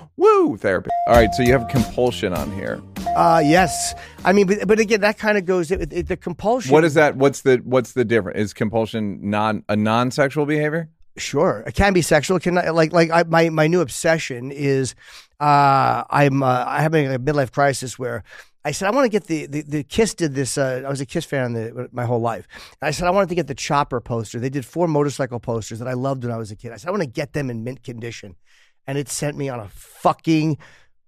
A: <laughs> Woo therapy. All right. So you have compulsion on here.
B: Uh yes. I mean, but, but again, that kind of goes it, it, the compulsion.
A: What is that? What's the what's the difference? Is compulsion non a non sexual behavior?
B: Sure, it can be sexual. It can like like I, my my new obsession is uh, I'm uh, having a midlife crisis where I said, I want to get the, the, the Kiss did this. Uh, I was a Kiss fan the, my whole life. And I said, I wanted to get the Chopper poster. They did four motorcycle posters that I loved when I was a kid. I said, I want to get them in mint condition. And it sent me on a fucking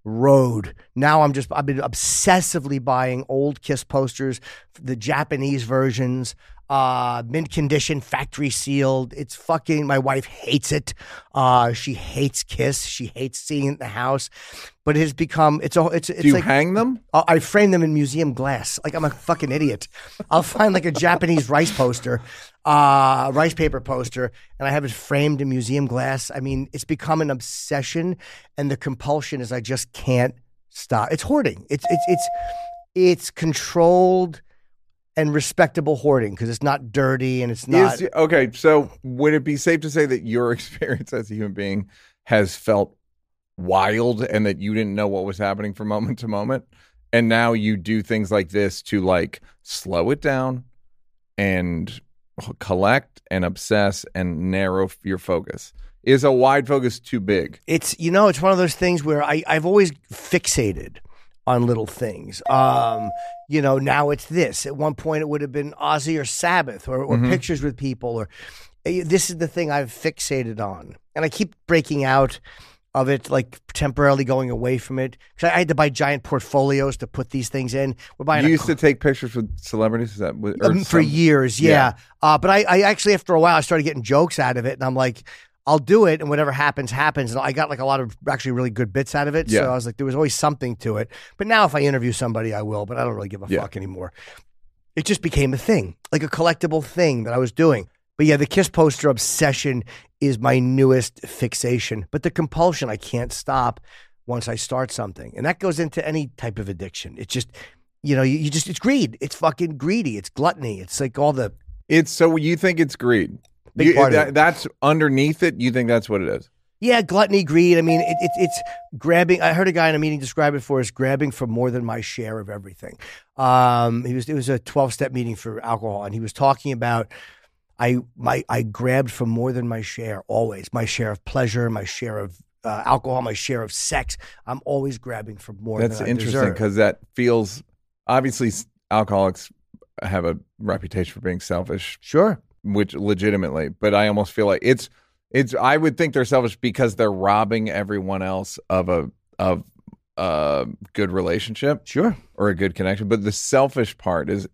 B: road. Now I'm just, I've been obsessively buying old Kiss posters, the Japanese versions uh, mint condition, factory sealed. It's fucking. My wife hates it. Uh, she hates Kiss. She hates seeing it in the house. But it has become. It's a. It's. it's
A: Do you
B: like,
A: hang them?
B: Uh, I frame them in museum glass. Like I'm a fucking idiot. I'll find like a Japanese rice poster, uh, rice paper poster, and I have it framed in museum glass. I mean, it's become an obsession, and the compulsion is I just can't stop. It's hoarding. It's it's it's it's controlled and respectable hoarding because it's not dirty and it's not.
A: Is, okay, so would it be safe to say that your <laughs> experience as a human being has felt wild and that you didn't know what was happening from moment to moment? And now you do things like this to like slow it down and collect and obsess and narrow your focus. Is a wide focus too big?
B: It's you know, it's one of those things where I, I've always fixated on little things. Um, you know, now it's this. At one point, it would have been Ozzy or Sabbath or, or mm-hmm. pictures with people. Or eh, this is the thing I've fixated on, and I keep breaking out of it, like temporarily going away from it because I had to buy giant portfolios to put these things in.
A: We're buying. You used to take pictures with celebrities. Is that
B: um, for years? Yeah. yeah. Uh, but I, I actually after a while I started getting jokes out of it, and I'm like, I'll do it, and whatever happens, happens. And I got like a lot of actually really good bits out of it. Yeah. So I was like, there was always something to it. But now, if I interview somebody, I will. But I don't really give a yeah. fuck anymore. It just became a thing, like a collectible thing that I was doing. But yeah, the Kiss poster obsession is my newest fixation. But the compulsion, I can't stop once I start something, and that goes into any type of addiction. It's just, you know, you, you just it's greed. It's fucking greedy. It's gluttony. It's like all the.
A: It's so you think it's greed.
B: Big you, part
A: that. That's underneath it. You think that's what it is?
B: Yeah, gluttony, greed. I mean, it, it, it's grabbing. I heard a guy in a meeting describe it for us grabbing for more than my share of everything. Um, he was it was a twelve step meeting for alcohol, and he was talking about I my I grabbed for more than my share always. My share of pleasure, my share of uh, alcohol, my share of sex. I'm always grabbing for more.
A: That's interesting
B: because
A: that feels obviously alcoholics have a reputation for being selfish.
B: Sure
A: which legitimately, but I almost feel like it's it's I would think they're selfish because they're robbing everyone else of a of a good relationship,
B: sure,
A: or a good connection. But the selfish part is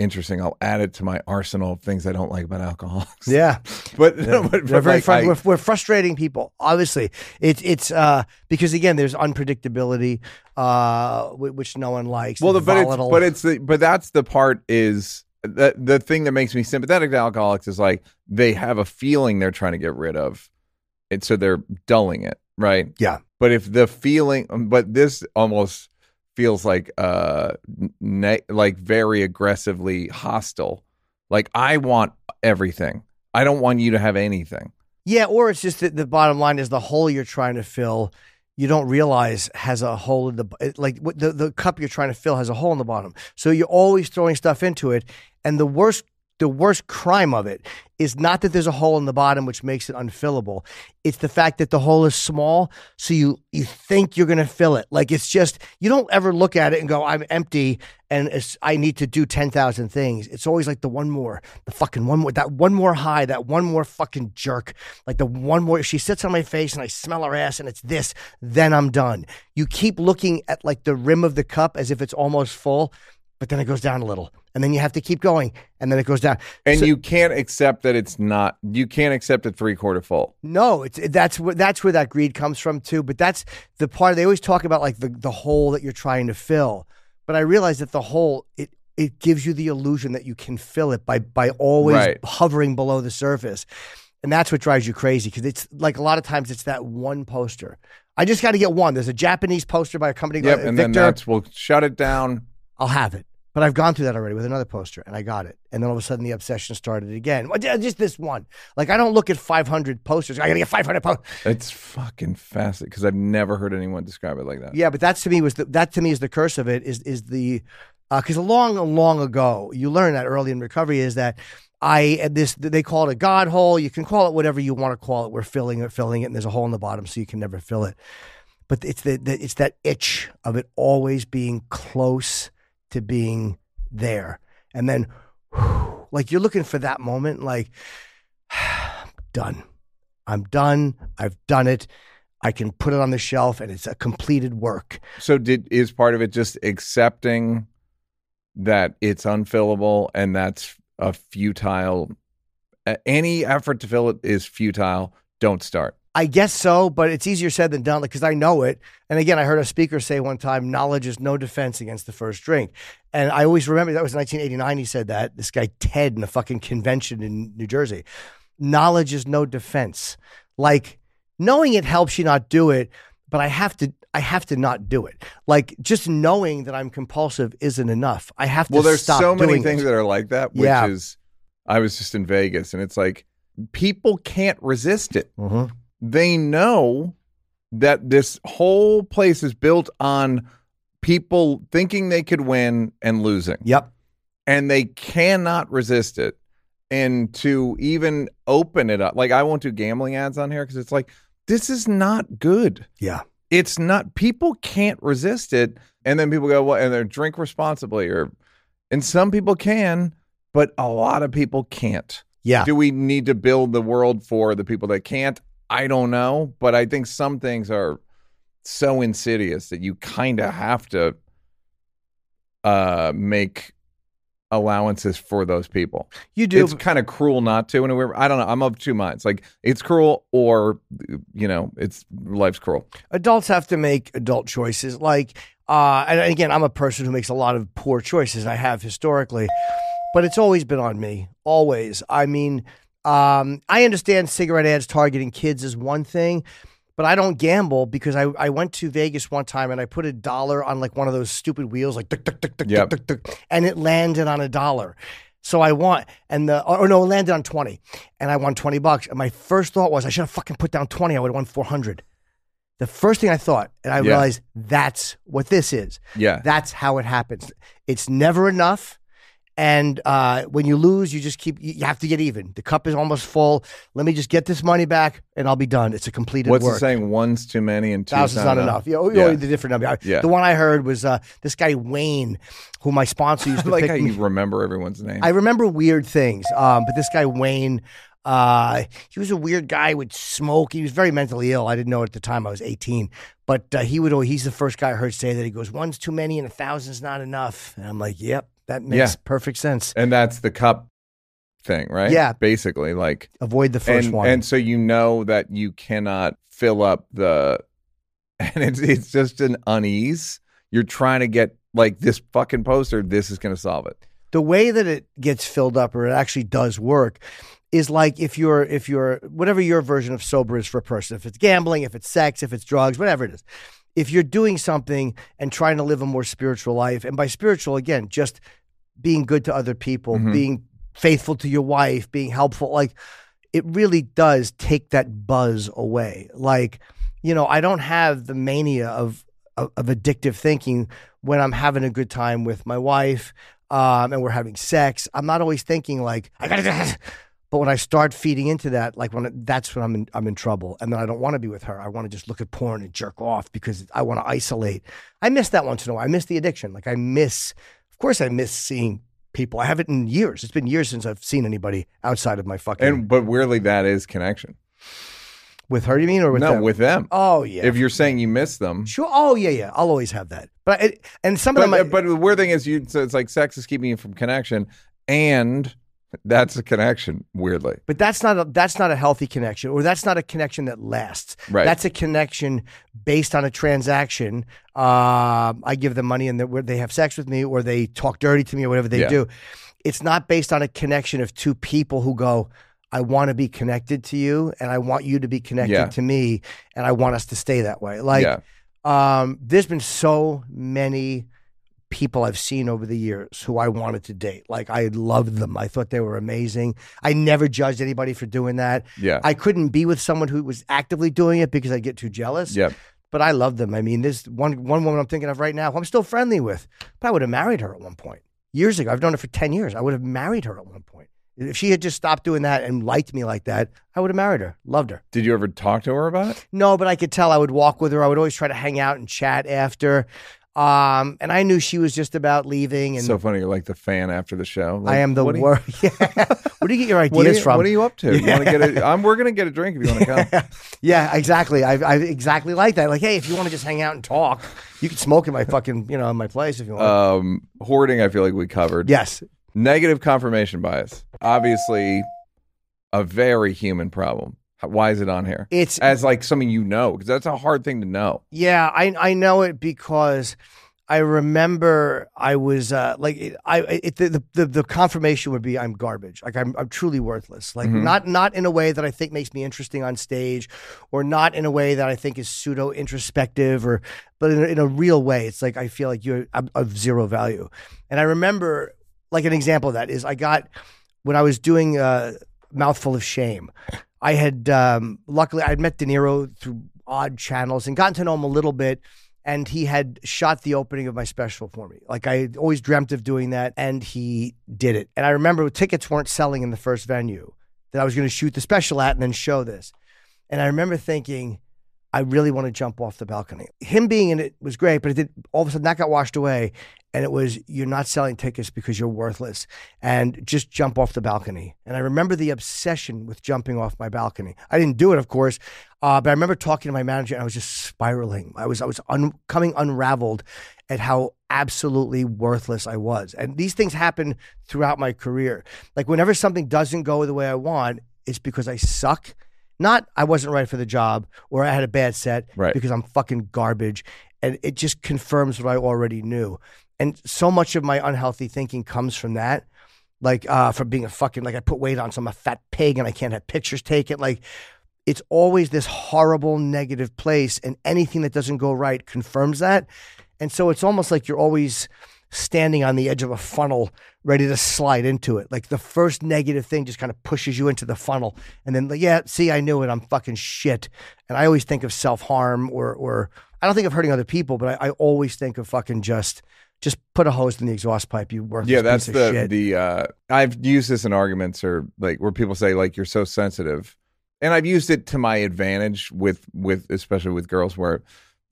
A: interesting. I'll add it to my arsenal of things I don't like about alcoholics.
B: Yeah, <laughs>
A: but, yeah. <laughs> but,
B: but very like, fr- I, we're, we're, frustrating people. Obviously, it's it's uh, because again, there's unpredictability, uh, which no one likes.
A: Well, the, but it's but it's the, but that's the part is the the thing that makes me sympathetic to alcoholics is like they have a feeling they're trying to get rid of it so they're dulling it right
B: yeah
A: but if the feeling um, but this almost feels like uh ne- like very aggressively hostile. Like I want everything. I don't want you to have anything.
B: Yeah, or it's just that the bottom line is the hole you're trying to fill. You don't realize has a hole in the like the the cup you're trying to fill has a hole in the bottom. So you're always throwing stuff into it, and the worst the worst crime of it is not that there's a hole in the bottom which makes it unfillable. It's the fact that the hole is small, so you you think you're going to fill it. Like it's just you don't ever look at it and go, "I'm empty and I need to do ten thousand things." It's always like the one more, the fucking one more, that one more high, that one more fucking jerk, like the one more. If she sits on my face and I smell her ass and it's this, then I'm done. You keep looking at like the rim of the cup as if it's almost full, but then it goes down a little, and then you have to keep going, and then it goes down.
A: And
B: So-
A: you can't accept that it's not you can't accept a three quarter full.
B: No, it's that's where that's where that greed comes from too. But that's the part they always talk about, like the the hole that you're trying to fill. But I realize that the hole it it gives you the illusion that you can fill it by by always
A: Right.
B: hovering below the surface, and that's what drives you crazy because it's like a lot of times it's that one poster. I just got to get one. There's a Japanese poster by a company
A: Yep,
B: called
A: and then
B: Victor.
A: that's we'll shut it down.
B: I'll have it. But I've gone through that already with another poster and I got it. And then all of a sudden the obsession started again. Just this one. Like I don't look at 500 posters. I got to get 500 posters.
A: It's fucking fascinating because I've never heard anyone describe it like that.
B: Yeah, but that's to me was the, that to me is the curse of it is is the uh, because long long ago you learn that early in recovery is that I this they call it a god hole. You can call it whatever you want to call it. We're filling it, filling it, and there's a hole in the bottom, so you can never fill it. But it's the, the it's that itch of it always being close to being there, and then like you're looking for that moment, like <sighs> done. I'm done. I've done it. I can put it on the shelf and it's a completed work.
A: So did is part of it just accepting that it's unfillable and that's a futile any effort to fill it is futile. Don't start.
B: I guess so, but it's easier said than done because I know it. And again, I heard a speaker say one time, knowledge is no defense against the first drink. And I always remember that was 1989. He said that. This guy, Ted, in a fucking convention in New Jersey. Knowledge is no defense. Like, knowing it helps you not do it, but I have to. I have to not do it. Like just knowing that I'm compulsive isn't enough. I have to
A: Well, there's
B: stop
A: so many things
B: it.
A: that are like that, which
B: Yeah.
A: is I was just in Vegas and it's like people can't resist it.
B: Mhm.
A: They know that this whole place is built on people thinking they could win and losing.
B: Yep.
A: and they cannot resist it. And to even open it up, like I won't do gambling ads on here because it's like, this is not good.
B: Yeah.
A: It's not, people can't resist it. And then people go, well, and they drink responsibly, or, and some people can, but a lot of people can't.
B: Yeah.
A: Do we need to build the world for the people that can't? I don't know. But I think some things are so insidious that you kind of have to uh, make allowances for those people.
B: You do.
A: It's kind of cruel not to. And I don't know. I'm of two minds. Like it's cruel, or you know, it's life's cruel.
B: adults have to make adult choices. Like, uh, and again, I'm a person who makes a lot of poor choices. I have historically, but it's always been on me. Always. I mean, um, I understand cigarette ads targeting kids is one thing, but I don't gamble because I, I went to Vegas one time and I put a dollar on like one of those stupid wheels, like
A: Yep.
B: and it landed on a dollar. So I won, and the or no, it landed on twenty, and I won twenty bucks. And my first thought was, I should have fucking put down twenty. I would have won four hundred. The first thing I thought, and I
A: Yeah.
B: realized that's what this is.
A: Yeah.
B: That's how it happens. It's never enough. And uh, when you lose, you just keep, you have to get even. The cup is almost full. Let me just get this money back and I'll be done. It's a completed
A: What's
B: work.
A: the saying? One's too many and two's
B: Thousands not enough. Yeah, oh,
A: Yeah.
B: oh, the different number.
A: Yeah.
B: The one I heard was uh, this guy Wayne, who my sponsor <laughs> used to
A: like
B: pick
A: how
B: me.
A: you remember everyone's name.
B: I remember weird things, um, but this guy Wayne, uh, he was a weird guy. Would smoke. He was very mentally ill. I didn't know at the time. I was eighteen, but uh, he would. He's the first guy I heard say that. He goes, "One's too many and a thousand's not enough." And I'm like, "Yep, that makes
A: Yeah.
B: perfect sense."
A: and that's the cup thing, right?
B: Yeah.
A: Basically, like
B: Avoid the first
A: and,
B: one.
A: and so you know that you cannot fill up the <laughs> and it's it's just an unease. You're trying to get like this fucking poster, this is gonna solve it.
B: the way that it gets filled up or it actually does work is like if you're if you're whatever your version of sober is for a person if it's gambling if it's sex if it's drugs whatever it is if you're doing something and trying to live a more spiritual life, and by spiritual again, just being good to other people,
A: Mhm.
B: being faithful to your wife, being helpful, like it really does take that buzz away. Like, you know, I don't have the mania of of, of addictive thinking when I'm having a good time with my wife um, and we're having sex. I'm not always thinking like I gotta. Do But when I start feeding into that, like when that's when I'm in, I'm in trouble, and then I don't want to be with her. I want to just look at porn and jerk off because I want to isolate. I miss that once in a while. I miss the addiction. Like I miss, course, I miss seeing people. I haven't in years. It's been years since I've seen anybody outside of my fucking.
A: And but weirdly, that is connection.
B: with her, you mean, or with
A: no,
B: them?
A: with them.
B: Oh yeah.
A: If you're saying you miss them,
B: sure. Oh yeah, yeah. I'll always have that. But it, and some of
A: but,
B: them, I,
A: but the weird thing is, you so it's like sex is keeping you from connection, and that's a connection. Weirdly,
B: But that's not a that's not a healthy connection, or that's not a connection that lasts.
A: Right.
B: That's a connection based on a transaction. Um, I give them money, and they, they have sex with me, or they talk dirty to me, or whatever they
A: Yeah.
B: do. It's not based on a connection of two people who go. I want to be connected to you, and I want you to be connected
A: Yeah.
B: to me, and I want us to stay that way. Like,
A: yeah,
B: um, there's been so many people I've seen over the years who I wanted to date. Like I loved them. I thought they were amazing. I never judged anybody for doing that.
A: yeah,
B: I couldn't be with someone who was actively doing it because I get too jealous.
A: yeah.
B: But I loved them. I mean, this one one woman I'm thinking of right now who I'm still friendly with. But I would have married her at one point. Years ago. I've known her for 10 years. I would have married her at one point. If she had just stopped doing that and liked me like that, I would have married her. Loved her.
A: Did you ever talk to her about it?
B: No, but I could tell I would walk with her. I would always try to hang out and chat after. Um, and I knew she was just about leaving. And
A: so funny. You're like the fan after the show.
B: I am the
A: you-
B: worst. <laughs> Yeah. Where do you get your ideas
A: What you,
B: from?
A: what are you up to? You want to get a? <laughs> I'm, we're gonna get a drink if you want to come. <laughs>
B: yeah, exactly. I, I exactly like that. Like, hey, if you want to just hang out and talk, you can smoke in my fucking, you know, in my place if you want.
A: um, hoarding. I feel like we covered.
B: yes.
A: Negative confirmation bias. Obviously, a very human problem. Why is it on here?
B: It's
A: As like something you know, because that's a hard thing to know.
B: Yeah, I I know it because I remember I was uh, like it, I it, the, the the confirmation would be I'm garbage. Like I'm I'm truly worthless. Like
A: Mhm.
B: not not in a way that I think makes me interesting on stage, or not in a way that I think is pseudo introspective, or but in a, in a real way. It's like I feel like you're of- of zero value. And I remember like an example of that is I got when I was doing uh, mouthful of shame. I had um, luckily I'd met De Niro through odd channels and gotten to know him a little bit. And he had shot the opening of my special for me. Like I always dreamt of doing that, and he did it. And I remember tickets weren't selling in the first venue that I was going to shoot the special at and then show this. And I remember thinking, I really want to jump off the balcony. Him being in it was great, but it did all of a sudden that got washed away. And it was, you're not selling tickets because you're worthless and just jump off the balcony. And I remember the obsession with jumping off my balcony. I didn't do it, of course, uh, but I remember talking to my manager and I was just spiraling. I was, I was un- coming unraveled at how absolutely worthless I was. And these things happen throughout my career. Like whenever something doesn't go the way I want, it's because I suck. Not I wasn't right for the job or I had a bad set
A: Right.
B: because I'm fucking garbage. And it just confirms what I already knew. And so much of my unhealthy thinking comes from that. Like uh, from being a fucking like I put weight on, so I'm a fat pig and I can't have pictures taken. Like it's always this horrible negative place, and anything that doesn't go right confirms that. And so it's almost like you're always standing on the edge of a funnel, ready to slide into it. Like the first negative thing just kind of pushes you into the funnel, and then like, yeah, see, I knew it. I'm fucking shit. And I always think of self harm, or or I don't think of hurting other people, but I, I always think of fucking just just put a hose in the exhaust pipe. You worthless
A: Yeah, that's
B: piece of
A: the
B: shit.
A: the. uh I've used this in arguments or like where people say like you're so sensitive, and I've used it to my advantage with with especially with girls where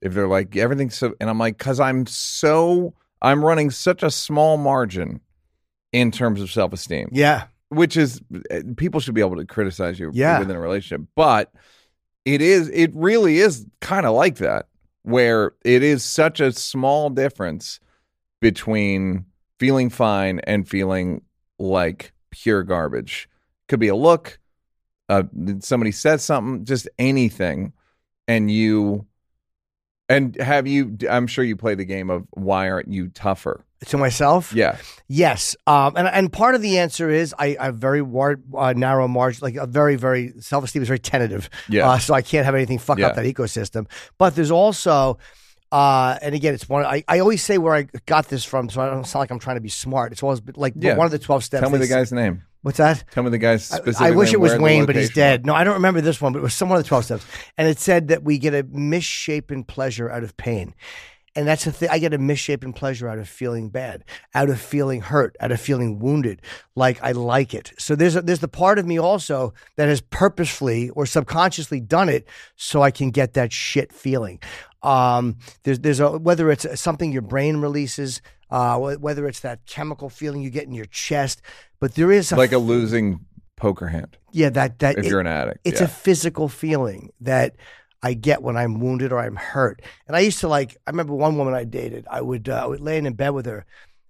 A: if they're like everything's so, and I'm like because I'm so I'm running such a small margin in terms of self esteem.
B: yeah,
A: which is eh, people should be able to criticize you
B: Yeah.
A: within a relationship but it is it really is kind of like that where it is such a small difference between feeling fine and feeling like pure garbage could be a look uh, somebody says something just anything and you and have you i'm sure you play the game of why aren't you tougher
B: to myself.
A: yeah
B: Yes, um, and and part of the answer is I, I have very war, uh, narrow margin, like a very very self esteem is very tentative.
A: Yeah.
B: uh, so I can't have anything fuck
A: Yeah.
B: up that ecosystem. But there's also Uh, and again, it's one. I, I always say where I got this from, so I don't sound like I'm trying to be smart. It's always been like
A: Yeah.
B: one of the twelve steps.
A: Tell me the guy's name.
B: What's that?
A: Tell me the guy's specific.
B: I wish
A: name,
B: it was
A: where the
B: Wayne, but he's
A: location
B: dead. No, I don't remember this one, but it was some one of the 12 steps. And it said that we get a misshapen pleasure out of pain. And that's the thing. I get a misshapen pleasure out of feeling bad, out of feeling hurt, out of feeling wounded. Like I like it. So there's a, there's the part of me also that has purposefully or subconsciously done it so I can get that shit feeling. Um, there's there's a whether it's something your brain releases, uh, whether it's that chemical feeling you get in your chest, but there is a
A: like a losing poker hand
B: yeah that that
A: if
B: it-
A: you're an addict.
B: it's
A: yeah.
B: a physical feeling that I get when I'm wounded or I'm hurt. And I used to like, I remember one woman I dated, I would, uh, I would lay in bed with her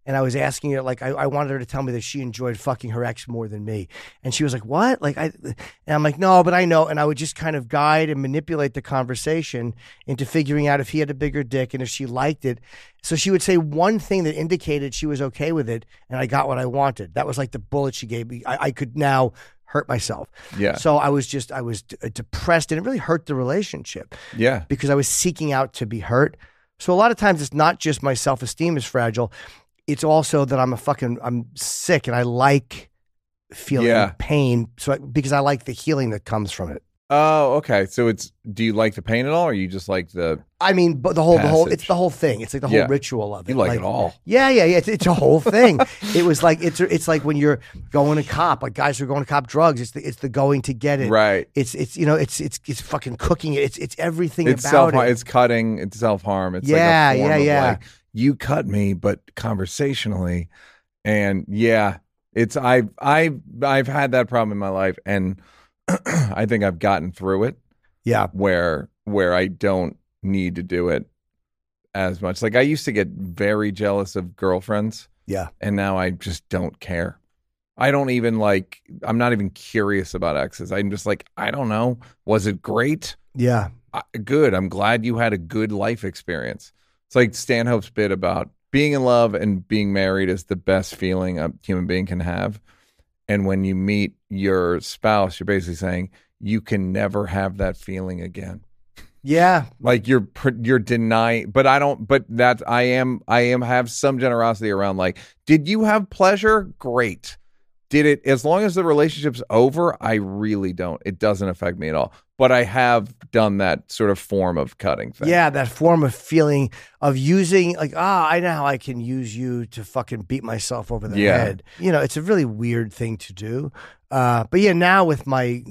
B: and I was asking her, like, I, I wanted her to tell me that she enjoyed fucking her ex more than me. And she was like, what? Like, I, and I'm like, no, but I know. And I would just kind of guide and manipulate the conversation into figuring out if he had a bigger dick and if she liked it. So she would say one thing that indicated she was okay with it. And I got what I wanted. That was like the bullet she gave me. I, I could now hurt myself.
A: Yeah.
B: So I was just I was d- uh, depressed and it really hurt the relationship
A: yeah.
B: because I was seeking out to be hurt. So a lot of times it's not just my self-esteem is fragile, it's also that I'm a fucking I'm sick and I like feeling
A: Yeah.
B: pain so I, because I like the healing that comes from it.
A: Oh, okay. So it's do you like the pain at all, or you just like the
B: I mean, but the whole the whole it's
A: Passage.
B: the whole thing. It's like the whole
A: Yeah.
B: ritual of it.
A: you like, it all?
B: Yeah, yeah, yeah. It's, it's a whole thing. <laughs> it was like it's it's like when you're going to cop, like guys who are going to cop drugs. It's the it's the going to get it.
A: Right.
B: It's it's you know it's it's it's fucking cooking it. It's it's everything
A: It's
B: about
A: self.
B: it.
A: It's cutting. It's self harm. It's
B: Yeah,
A: like a form
B: yeah,
A: of
B: yeah.
A: like you cut me, but conversationally, and yeah, it's I've I've I've had that problem in my life, and <clears throat> I think I've gotten through it.
B: yeah,
A: where where I don't need to do it as much. Like I used to get very jealous of girlfriends,
B: yeah,
A: and now I just don't care. I don't even like. I'm not even curious about exes. I'm just like, I don't know. Was it great?
B: yeah,
A: Uh, good. I'm glad you had a good life experience. It's like Stanhope's bit about being in love and being married is the best feeling a human being can have. And when you meet your spouse, you're basically saying you can never have that feeling again
B: yeah.
A: like you're you're denying but i don't but that i am i am have some generosity around like did you have pleasure great did it as long as the relationship's over i really don't it doesn't affect me at all but i have done that sort of form of cutting thing
B: Yeah, that form of feeling of using like ah, I know how I can use you to fucking beat myself over the
A: Yeah.
B: head. You know, it's a really weird thing to do. Uh, but yeah, now with my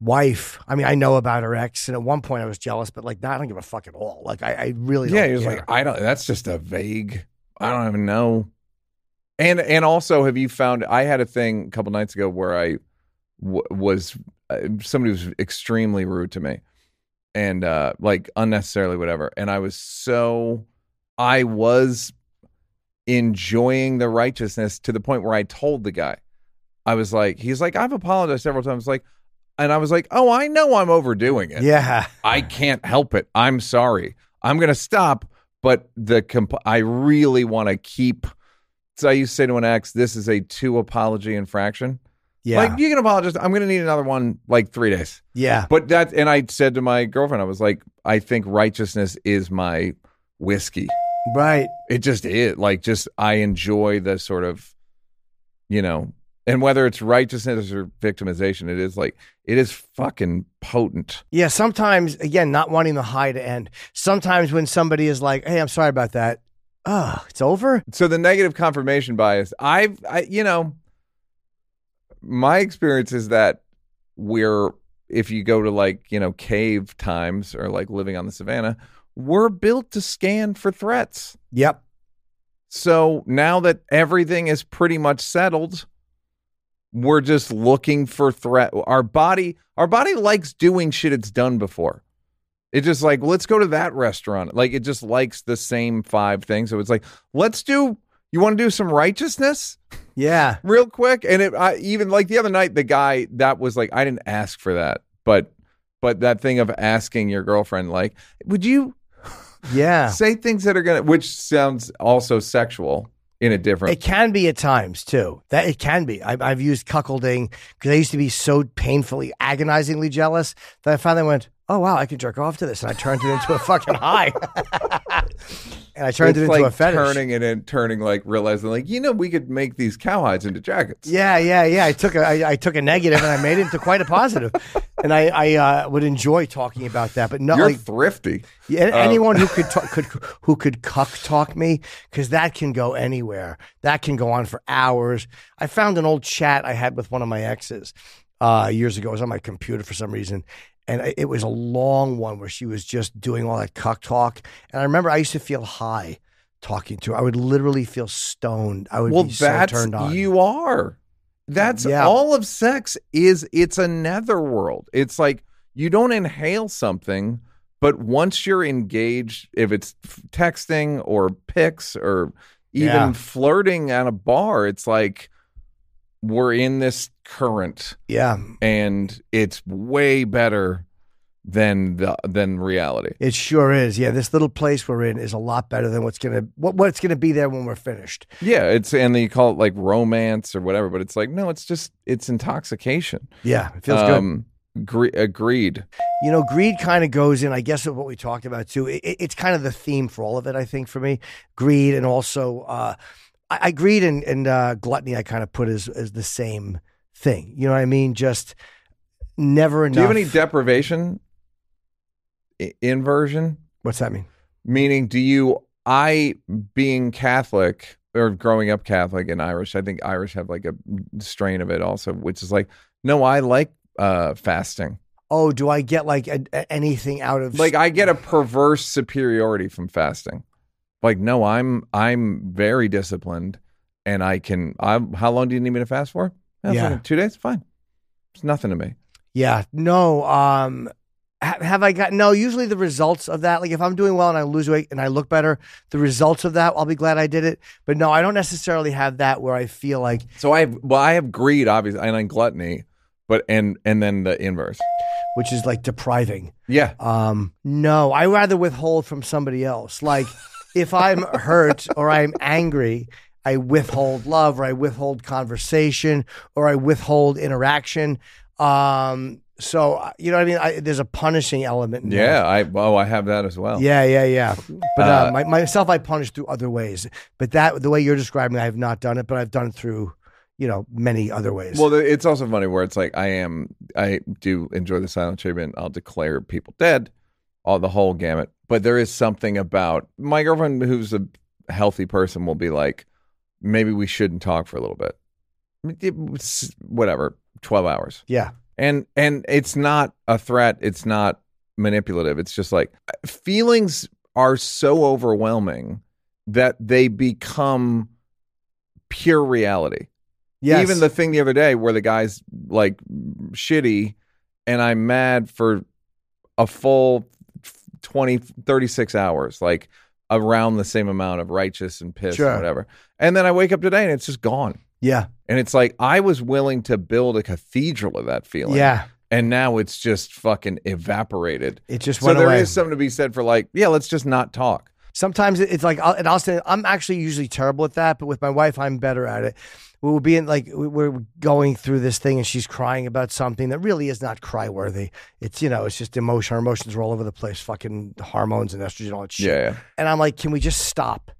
B: wife, I mean, I know about her ex, and at one point I was jealous, but like now I don't give a fuck at all. Like I, I really
A: yeah you're
B: care.
A: like i don't that's just a vague i don't even know and and also have you found i had a thing a couple nights ago where i w- was uh, somebody was extremely rude to me and uh like unnecessarily whatever and i was so i was enjoying the righteousness to the point where i told the guy i was like he's like i've apologized several times like and i was like oh i know i'm overdoing it
B: yeah,
A: I can't help it. I'm sorry. I'm going to stop, but the comp- I really want to keep. So I used to say to an ex, "This is a two apology infraction.
B: yeah,
A: Like you can apologize. I'm going to need another one like three days."
B: yeah,
A: But that, and I said to my girlfriend, I was like, "I think righteousness is my whiskey.
B: right.
A: It just is. Like, just I enjoy the sort of, you know." And whether it's righteousness or victimization, it is like it is fucking potent.
B: Yeah, sometimes again, not wanting the high to end. Sometimes when somebody is like, "Hey, I'm sorry about that," oh, it's over.
A: so the negative confirmation bias i've I, you know my experience is that we're if you go to like you know cave times or like living on the savannah we're built to scan for threats
B: Yep.
A: so now that everything is pretty much settled we're just looking for threat our body our body likes doing shit it's done before it just like let's go to that restaurant. Like it just likes the same five things. So it's like let's do you want to do some righteousness?
B: Yeah.
A: real quick? And it I, even like the other night the guy that was like i didn't ask for that but but that thing of asking your girlfriend like would you
B: Yeah.
A: say things that are gonna which sounds also sexual in a different
B: It can be at times too. That it can be. I've, I've used cuckolding because I used to be so painfully, agonizingly jealous that I finally went, oh wow, I can jerk off to this, and I turned it into a fucking high. <laughs> and I turned
A: it's
B: it into
A: like
B: a fetish.
A: turning it and turning like realizing like you know we could make these cowhides into jackets.
B: Yeah, yeah, yeah. I took a I, I took a negative and I made it into quite a positive, and I I uh, would enjoy talking about that. But no,
A: You're
B: like
A: thrifty.
B: yeah, anyone who <laughs> could talk, could who could cuck talk me because that can go anywhere. That can go on for hours. I found an old chat I had with one of my exes uh, years ago. It was on my computer for some reason. And it was a long one where she was just doing all that cuck talk. And I remember I used to feel high talking to her. I would literally feel stoned. I would
A: Well,
B: be so turned on.
A: you are. That's
B: Yeah.
A: all of sex is. It's a netherworld. It's like you don't inhale something, but once you're engaged, if it's texting or pics or even
B: Yeah.
A: flirting at a bar, it's like we're in this current,
B: yeah,
A: and it's way better than the than reality.
B: it sure is. Yeah, this little place we're in is a lot better than what's gonna what, what's gonna be there when we're finished.
A: Yeah, it's and then you call it like romance or whatever, but it's like no, it's just it's intoxication.
B: Yeah, it feels good.
A: um, gre- agreed.
B: You know, greed kind of goes in, I guess, of what we talked about too. It, it- it's kind of the theme for all of it, I think, for me. Greed and also, uh, I, I greed and, and uh, gluttony, I kind of put as, as the same thing. You know what I mean? Just never enough.
A: Do you have any deprivation I- inversion?
B: What's that mean?
A: Meaning, do you? I being Catholic or growing up Catholic and Irish, I think Irish have like a strain of it also, which is like, no, I like uh fasting.
B: Oh, do I get like a, a- anything out of
A: Like I get a perverse superiority from fasting. Like, no, I'm I'm very disciplined, and I can. I how long do you need me to fast for?
B: Yeah.
A: fucking two days, fine. It's nothing to me.
B: Yeah, no. Um, have I got no? Usually, the results of that, like if I'm doing well and I lose weight and I look better, the results of that, I'll be glad I did it. But no, I don't necessarily have that where I feel like
A: So I have well, I have greed, obviously, and I'm gluttony, but and and then the inverse.
B: which is like depriving.
A: Yeah,
B: Um, no, I rather withhold from somebody else. Like <laughs> if I'm hurt or I'm angry, I withhold love or I withhold conversation or I withhold interaction. Um, so uh, you know what I mean? I, there's a punishing element. In there.
A: yeah. I oh, I have that as well.
B: Yeah, yeah, yeah. But uh,
A: Uh,
B: my, myself, I punish through other ways. But that, the way you're describing, I have not done it, but I've done it through, you know, many other ways.
A: Well, it's also funny where it's like I am. I do enjoy the silent treatment. I'll declare people dead, all the whole gamut. But there is something about my girlfriend, who's a healthy person, will be like, maybe we shouldn't talk for a little bit. It Whatever, twelve hours.
B: yeah,
A: and and it's not a threat it's not manipulative it's just like feelings are so overwhelming that they become pure reality.
B: Yeah
A: even the thing the other day where the guy's like shitty and i'm mad for a full 20 36 hours like around the same amount of righteous and pissed
B: Sure.
A: and whatever. And then i wake up today and it's just gone
B: yeah,
A: and it's like I was willing to build a cathedral of that feeling.
B: yeah.
A: And now it's just fucking evaporated.
B: It just
A: So
B: went
A: there is
B: away.
A: something to be said for like, yeah, let's just not talk.
B: Sometimes it's like, I'll, and I'll say, I'm actually usually terrible at that, but with my wife, I'm better at it. We will be in like, we- we're going through this thing and she's crying about something that really is not cry worthy. It's, you know, it's just emotion. Our emotions are all over the place, fucking hormones and estrogen, all that shit.
A: Yeah, yeah.
B: And I'm like, can we just stop?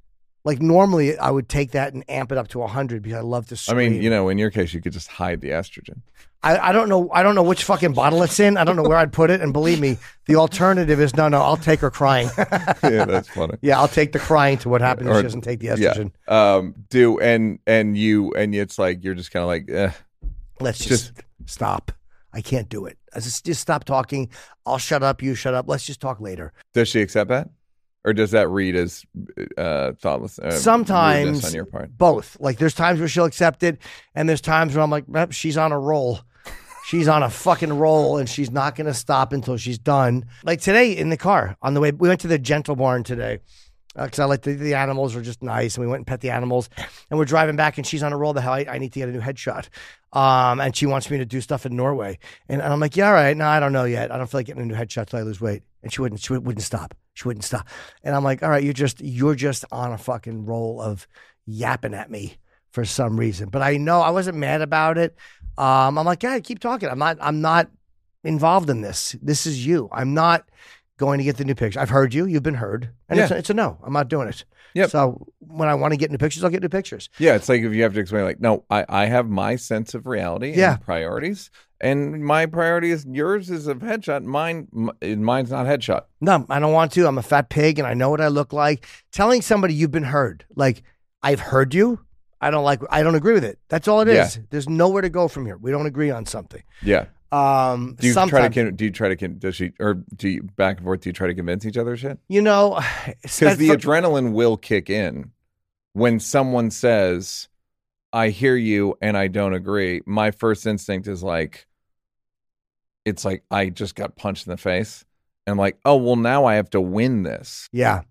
B: Like normally I would take that and amp it up to 100 because I love to
A: I
B: scream.
A: mean, you know, in your case, you could just hide the estrogen.
B: I, I don't know. I don't know which fucking bottle it's in. I don't know where I'd put it. And believe me, the alternative is no, no. I'll take her crying. <laughs>
A: yeah, that's funny.
B: yeah, I'll take the crying to what happens if
A: Or-
B: she doesn't take the estrogen.
A: Yeah. Um, do and and you and it's like you're just kind of like, eh.
B: Let's just, stop. I can't do it. I just just stop talking. I'll shut up. You shut up. Let's just talk later.
A: Does she accept that, or does that read as uh, thoughtless? Uh,
B: Sometimes
A: on your part.
B: both. Like there's times where she'll accept it, and there's times where I'm like, "Yep, she's on a roll. She's on a fucking roll, and she's not going to stop until she's done. Like today in the car on the way, we went to the Gentle Barn today because I like the, the animals are just nice, and we went and pet the animals, and we're driving back, and she's on a roll. The hell, I, I need to get a new headshot, um, and she wants me to do stuff in Norway, and, and I'm like, yeah, all right, no, I don't know yet. I don't feel like getting a new headshot till I lose weight, and she wouldn't, she wouldn't stop. She wouldn't stop, and I'm like, all right, you're just, you're just on a fucking roll of yapping at me for some reason. But I know I wasn't mad about it. Um, I'm like, yeah, keep talking. I'm not. I'm not involved in this. This is you. I'm not going to get the new picture. I've heard you. You've been heard, and it's,
A: Yeah.
B: a, it's a no. I'm not doing it.
A: Yep.
B: So when I want to get into pictures, I'll get into pictures.
A: Yeah, it's like if you have to explain, like, no, I, I have my sense of reality
B: Yeah.
A: and priorities, and my priority is yours is a headshot. Mine, mine's not headshot.
B: No, I don't want to. I'm a fat pig, and I know what I look like. Telling somebody you've been heard, like I've heard you. I don't like. I don't agree with it. That's all it is.
A: Yeah.
B: There's nowhere to go from here. We don't agree on something.
A: Yeah.
B: Um,
A: Do you try to?
B: sometimes,
A: Do you try to? Does she or do you back and forth? Do you try to convince each other shit?
B: you know, <sighs>
A: Because the adrenaline will kick in when someone says, "I hear you and I don't agree." My first instinct is like, it's like I just got punched in the face. And I'm like, oh well, now I have to win this.
B: Yeah.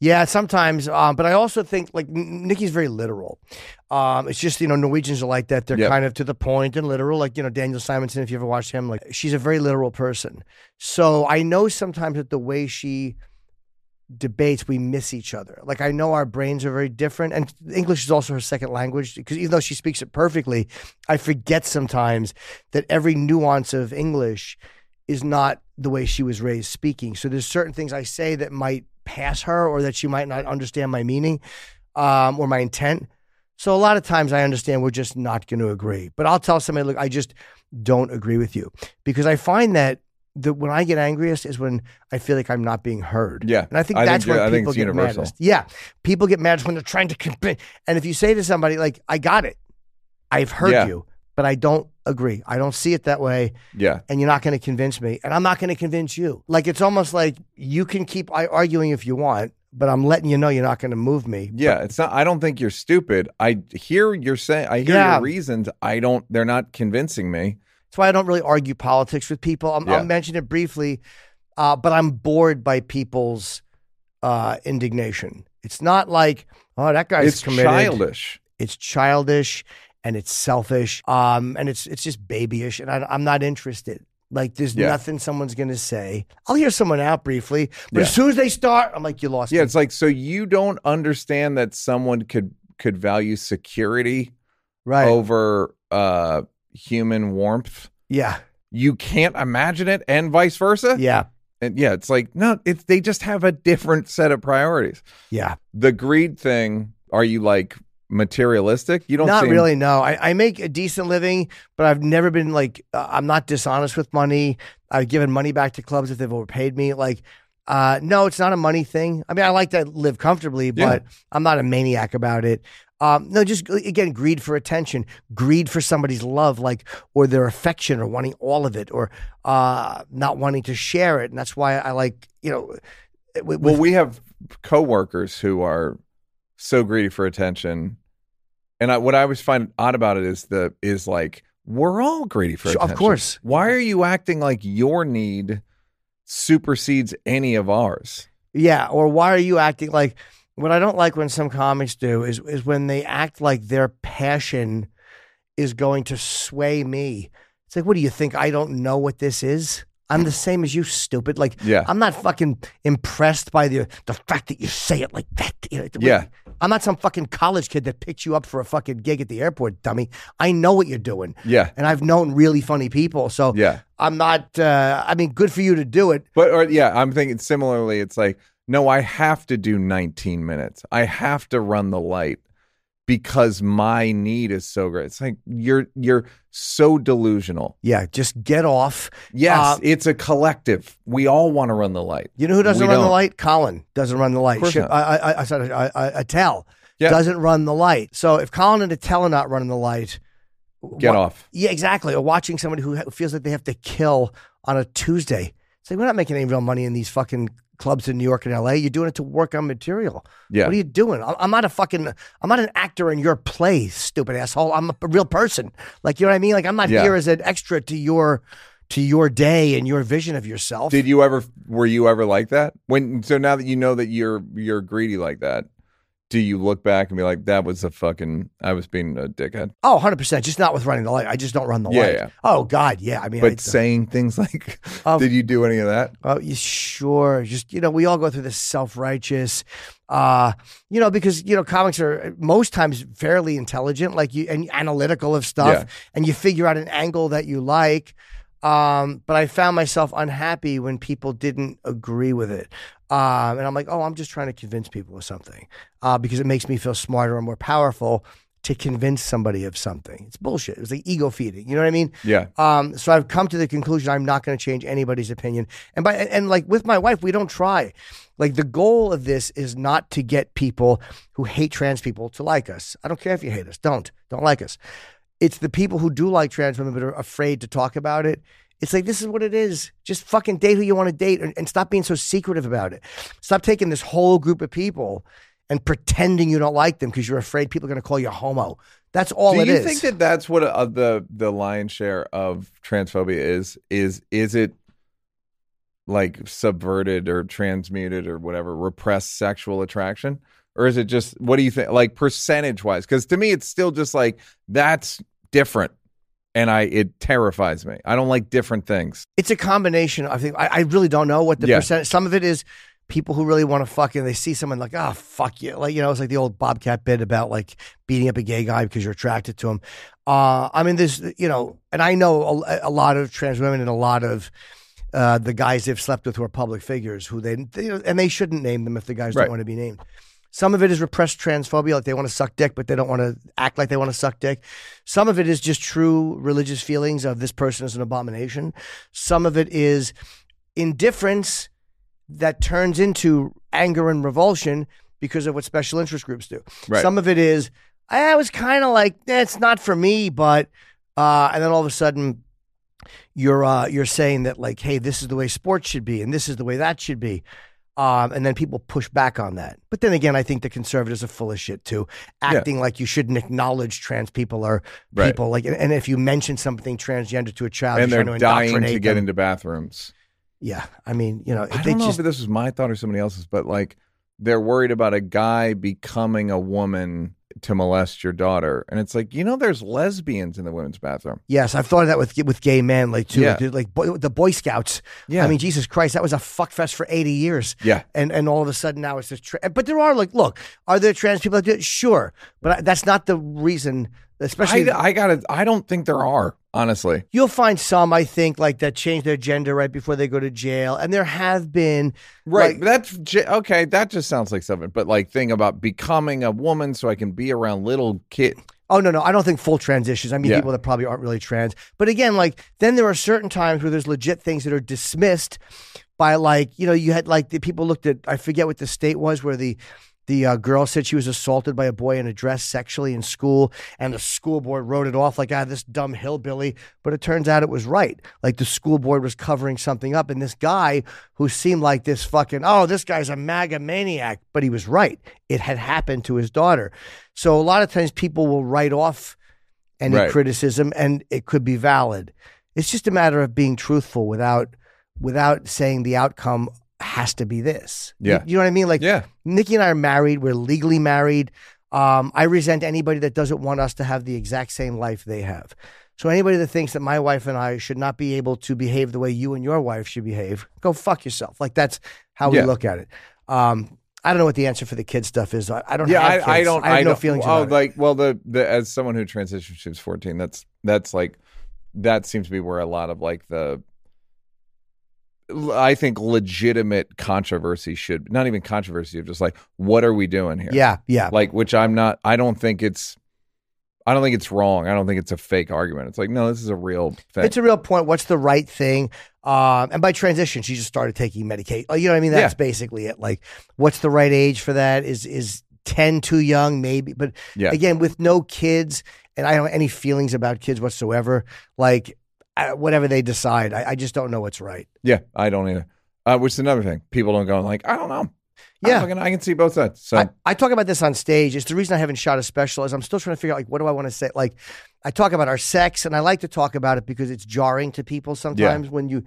B: Yeah, sometimes, um, but I also think like Nikki's very literal. Um, it's just you know Norwegians are like that; they're
A: Yep.
B: kind of to the point and literal. Like you know Daniel Simonsen, if you ever watched him, like she's a very literal person. So I know sometimes that the way she debates, we miss each other. Like I know our brains are very different, and English is also her second language. Because even though she speaks it perfectly, I forget sometimes that every nuance of English is not the way she was raised speaking. So there's certain things I say that might pass her or that she might not understand my meaning um, or my intent. So a lot of times I understand we're just not going to agree. But I'll tell somebody, look, I just don't agree with you because I find that the, when I get angriest is when I feel like I'm not being heard.
A: Yeah.
B: And I think
A: I
B: that's
A: think-
B: when
A: I think
B: people
A: it's
B: get
A: universal.
B: maddest. Yeah. People get mad when they're trying to convince. And if you say to somebody, like, I got it, I've heard
A: Yeah.
B: you, but I don't agree. I don't see it that way
A: Yeah.
B: and you're not going to convince me, and I'm not going to convince you. Like it's almost like you can keep arguing if you want, but I'm letting you know you're not going to move me.
A: Yeah, it's not. I don't think you're stupid. I hear you're saying. I hear
B: Yeah.
A: your reasons. I don't. They're not convincing me.
B: That's why I don't really argue politics with people. I'm,
A: Yeah.
B: I'll mention it briefly, uh, but I'm bored by people's uh, indignation. It's not like oh that guy's
A: it's
B: committed.
A: childish.
B: It's childish and it's selfish. Um, and it's it's just babyish, and I, I'm not interested. Like there's
A: Yeah.
B: nothing someone's going to say. I'll hear someone out briefly, but
A: Yeah.
B: as soon as they start, I'm like, you lost.
A: Yeah,
B: me.
A: it's like so you don't understand that someone could could value security
B: right.
A: over uh human warmth.
B: Yeah,
A: You can't imagine it, and vice versa.
B: yeah,
A: And yeah, it's like no, it's they just have a different set of priorities.
B: yeah.
A: The greed thing. Are you like materialistic? You don't.
B: Not
A: seem-
B: really. No, I, I make a decent living, but I've never been like uh, I'm not dishonest with money. I've given money back to clubs if they've overpaid me. Like, uh, no, it's not a money thing. I mean, I like to live comfortably, but I'm not a maniac about it. Um, no, just again, greed for attention, greed for somebody's love, like or their affection, or wanting all of it, or uh, not wanting to share it, and that's why I like you know. With,
A: Well, we have coworkers who are so greedy for attention, and I, what I always find odd about it is the is like we're all greedy for
B: Sure, of course.
A: Why are you acting like your need supersedes any of ours?
B: Yeah, or why are you acting like what I don't like when some comics do is is when they act like their passion is going to sway me. It's like, what do you think? I don't know what this is. I'm the same as you, stupid. Like,
A: Yeah.
B: I'm not fucking impressed by the the fact that you say it like that. You know,
A: Yeah.
B: I'm not some fucking college kid that picked you up for a fucking gig at the airport, dummy. I know what you're doing.
A: Yeah,
B: And I've known really funny people. So
A: yeah.
B: I'm not, uh, I mean, good for you to do it.
A: But or yeah, I'm thinking similarly. It's like no, I have to do 19 minutes. I have to run the light because my need is so great. It's like you're you're so delusional.
B: Yeah, just get off.
A: Yes,
B: Uh,
A: it's a collective. We all want to run the light.
B: You know who doesn't
A: We
B: run the
A: don't.
B: light? Colin doesn't run the light.
A: course
B: Shit,
A: not.
B: I, I, I said I, I, Attell
A: Yeah.
B: doesn't run the light. So if Colin and Attell are not running the light,
A: Get
B: wa-
A: off.
B: Yeah, exactly. Or watching somebody who ha- feels like they have to kill on a Tuesday. It's like we're not making any real money in these fucking clubs in New York and L.A. You're doing it to work on material.
A: Yeah.
B: What are you doing? I'm not a fucking. I'm not an actor in your play, stupid asshole. I'm a real person. Like you know what I mean? Like I'm not
A: Yeah.
B: here as an extra to your to your day and your vision of yourself.
A: Did you ever were you ever like that? When so now that you know that you're you're greedy like that, do you look back and be like, that was a fucking I was being a dickhead?
B: Oh, 100%. Just not with running the light. I just don't run the
A: Yeah,
B: light.
A: yeah.
B: Oh, God. Yeah. I mean,
A: But
B: I,
A: saying things <laughs> like
B: Um,
A: did you do any of that?
B: oh, you sure. Just, you know, we all go through this self righteous, uh, you know, because, you know, comics are most times fairly intelligent, like you, and analytical of stuff,
A: Yeah.
B: and you figure out an angle that you like. Um, but I found myself unhappy when people didn't agree with it. Um, and I'm like, oh, I'm just trying to convince people of something uh, because it makes me feel smarter and more powerful to convince somebody of something. It's bullshit. It was like ego feeding. You know what I mean?
A: Yeah.
B: Um, so I've come to the conclusion I'm not going to change anybody's opinion. And by and, and like with my wife, we don't try. Like the goal of this is not to get people who hate trans people to like us. I don't care if you hate us. Don't. Don't like us. It's the people who do like trans women but are afraid to talk about it. It's like this is what it is. Just fucking date who you want to date and, and stop being so secretive about it. Stop taking this whole group of people and pretending you don't like them because you're afraid people are going to call you homo. That's all
A: Do
B: it
A: you think that that's what uh, the the lion's share of transphobia is? Is is it like subverted or transmuted or whatever repressed sexual attraction, or is it just what do you think? Like percentage wise, because to me it's still just like that's different, and I it terrifies me. I don't like different things.
B: it's a combination. I think I, I really don't know what the
A: Yeah.
B: percent. Some of it is people who really want to fuck and they see someone like, oh fuck you, like you know, it's like the old Bobcat bit about like beating up a gay guy because you're attracted to him. Uh, I mean, there's you know, and I know a, a lot of trans women and a lot of. Uh, the guys they've slept with who are public figures, who they, they and they shouldn't name them if the guys
A: Right.
B: don't want to be named. Some of it is repressed transphobia, like they want to suck dick, but they don't want to act like they want to suck dick. Some of it is just true religious feelings of this person is an abomination. Some of it is indifference that turns into anger and revulsion because of what special interest groups do.
A: Right.
B: Some of it is, I was kind of like, eh, it's not for me, but, uh, and then all of a sudden, you're uh, you're saying that like, hey, this is the way sports should be, and this is the way that should be. Um, and then people push back on that. But then again, I think the conservatives are full of shit too, acting like you shouldn't acknowledge trans people or
A: Right.
B: people. Like, and- if you mention something transgender to a child,
A: and
B: you're
A: they're
B: trying to
A: dying to get
B: them.
A: into bathrooms.
B: Yeah, I mean, you know,
A: I
B: they
A: don't know
B: just
A: if this was my thought or somebody else's, but like they're worried about a guy becoming a woman to molest your daughter, and it's like you know, there's lesbians in the women's bathroom.
B: yes, I've thought of that with with gay men, like too,
A: Yeah.
B: like, like boy, the Boy Scouts.
A: Yeah.
B: I mean, Jesus Christ, that was a fuck fest for eighty years.
A: Yeah.
B: and and all of a sudden now it's just. Tra- but there are like, look, are there trans people that do it? Sure, but I- that's not the reason. Especially,
A: I, I gotta. I don't think there are honestly.
B: you'll find some, I think, like that change their gender right before they go to jail, and there have been
A: Right.
B: like-
A: that's j- okay. That just sounds like something. But like thing about becoming a woman so I can be around little kid.
B: Oh no, no, I don't think full transitions. I mean
A: Yeah.
B: people that probably aren't really trans. But again, like then there are certain times where there's legit things that are dismissed by like you know you had like the people looked at I forget what the state was where the the uh, girl said she was assaulted by a boy in a dress sexually in school, and the school board wrote it off like ah this dumb hillbilly. But it turns out it was right. Like the school board was covering something up, and this guy who seemed like this fucking oh this guy's a MAGA maniac, but he was right. It had happened to his daughter. So a lot of times people will write off any
A: Right.
B: criticism and it could be valid. It's just a matter of being truthful without without saying the outcome has to be this.
A: Yeah.
B: You, know what I mean? Like
A: Yeah.
B: Nikki and I are married, we're legally married. Um, I resent anybody that doesn't want us to have the exact same life they have. So anybody that thinks that my wife and I should not be able to behave the way you and your wife should behave, go fuck yourself. Like that's how we look at it. Um, I don't know what the answer for the kid stuff is. I, I don't
A: Yeah,
B: have
A: I, I don't.
B: I have no
A: don't,
B: feelings
A: Oh, like well, the the as someone who transitioned, she was fourteen. That's that's like that seems to be where a lot of like the I think legitimate controversy should not even controversy of just like what are we doing here?
B: Yeah, yeah.
A: like which I'm not. I don't think it's. I don't think it's wrong. I don't think it's a fake argument. It's like no, this is a real thing.
B: It's a real point. What's the right thing? Um, and by transition, she just started taking Medicaid. You know what I mean? That's
A: Yeah.
B: basically it. Like, what's the right age for that? Is is ten too young? Maybe, but
A: Yeah.
B: again, with no kids, and I don't have any feelings about kids whatsoever. Like, whatever they decide, I, I just don't know what's right.
A: yeah, I don't either. Uh, which is another thing. People don't go like I don't know. I
B: Yeah.
A: fucking- I can see both sides. So
B: I, I talk about this on stage. It's the reason I haven't shot a special is I'm still trying to figure out like what do I want to say. Like I talk about our sex, and I like to talk about it because it's jarring to people sometimes when you,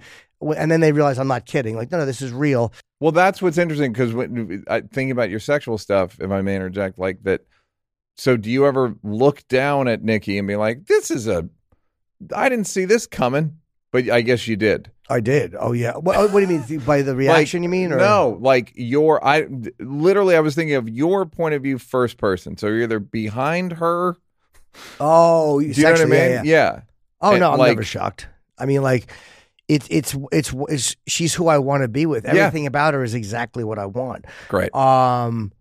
B: and then they realize I'm not kidding. Like no, no, this is real.
A: Well, that's what's interesting because when I thinking about your sexual stuff, if I may interject, like that. So, do you ever look down at Nikki and be like, "This is a, I didn't see this coming," but I guess you did.
B: I did. Oh yeah. What, what do you mean by the <sighs> reaction?
A: Like,
B: you mean or
A: no? Like your, I literally, I was thinking of your point of view, first person. So you're either behind her.
B: Oh,
A: you know what I mean?
B: yeah, yeah.
A: Yeah.
B: Oh
A: And,
B: no, I'm
A: like-
B: never shocked. I mean, like it's it's it's, it's she's who I want to be with.
A: Yeah.
B: Everything about her is exactly what I want.
A: Great.
B: Um,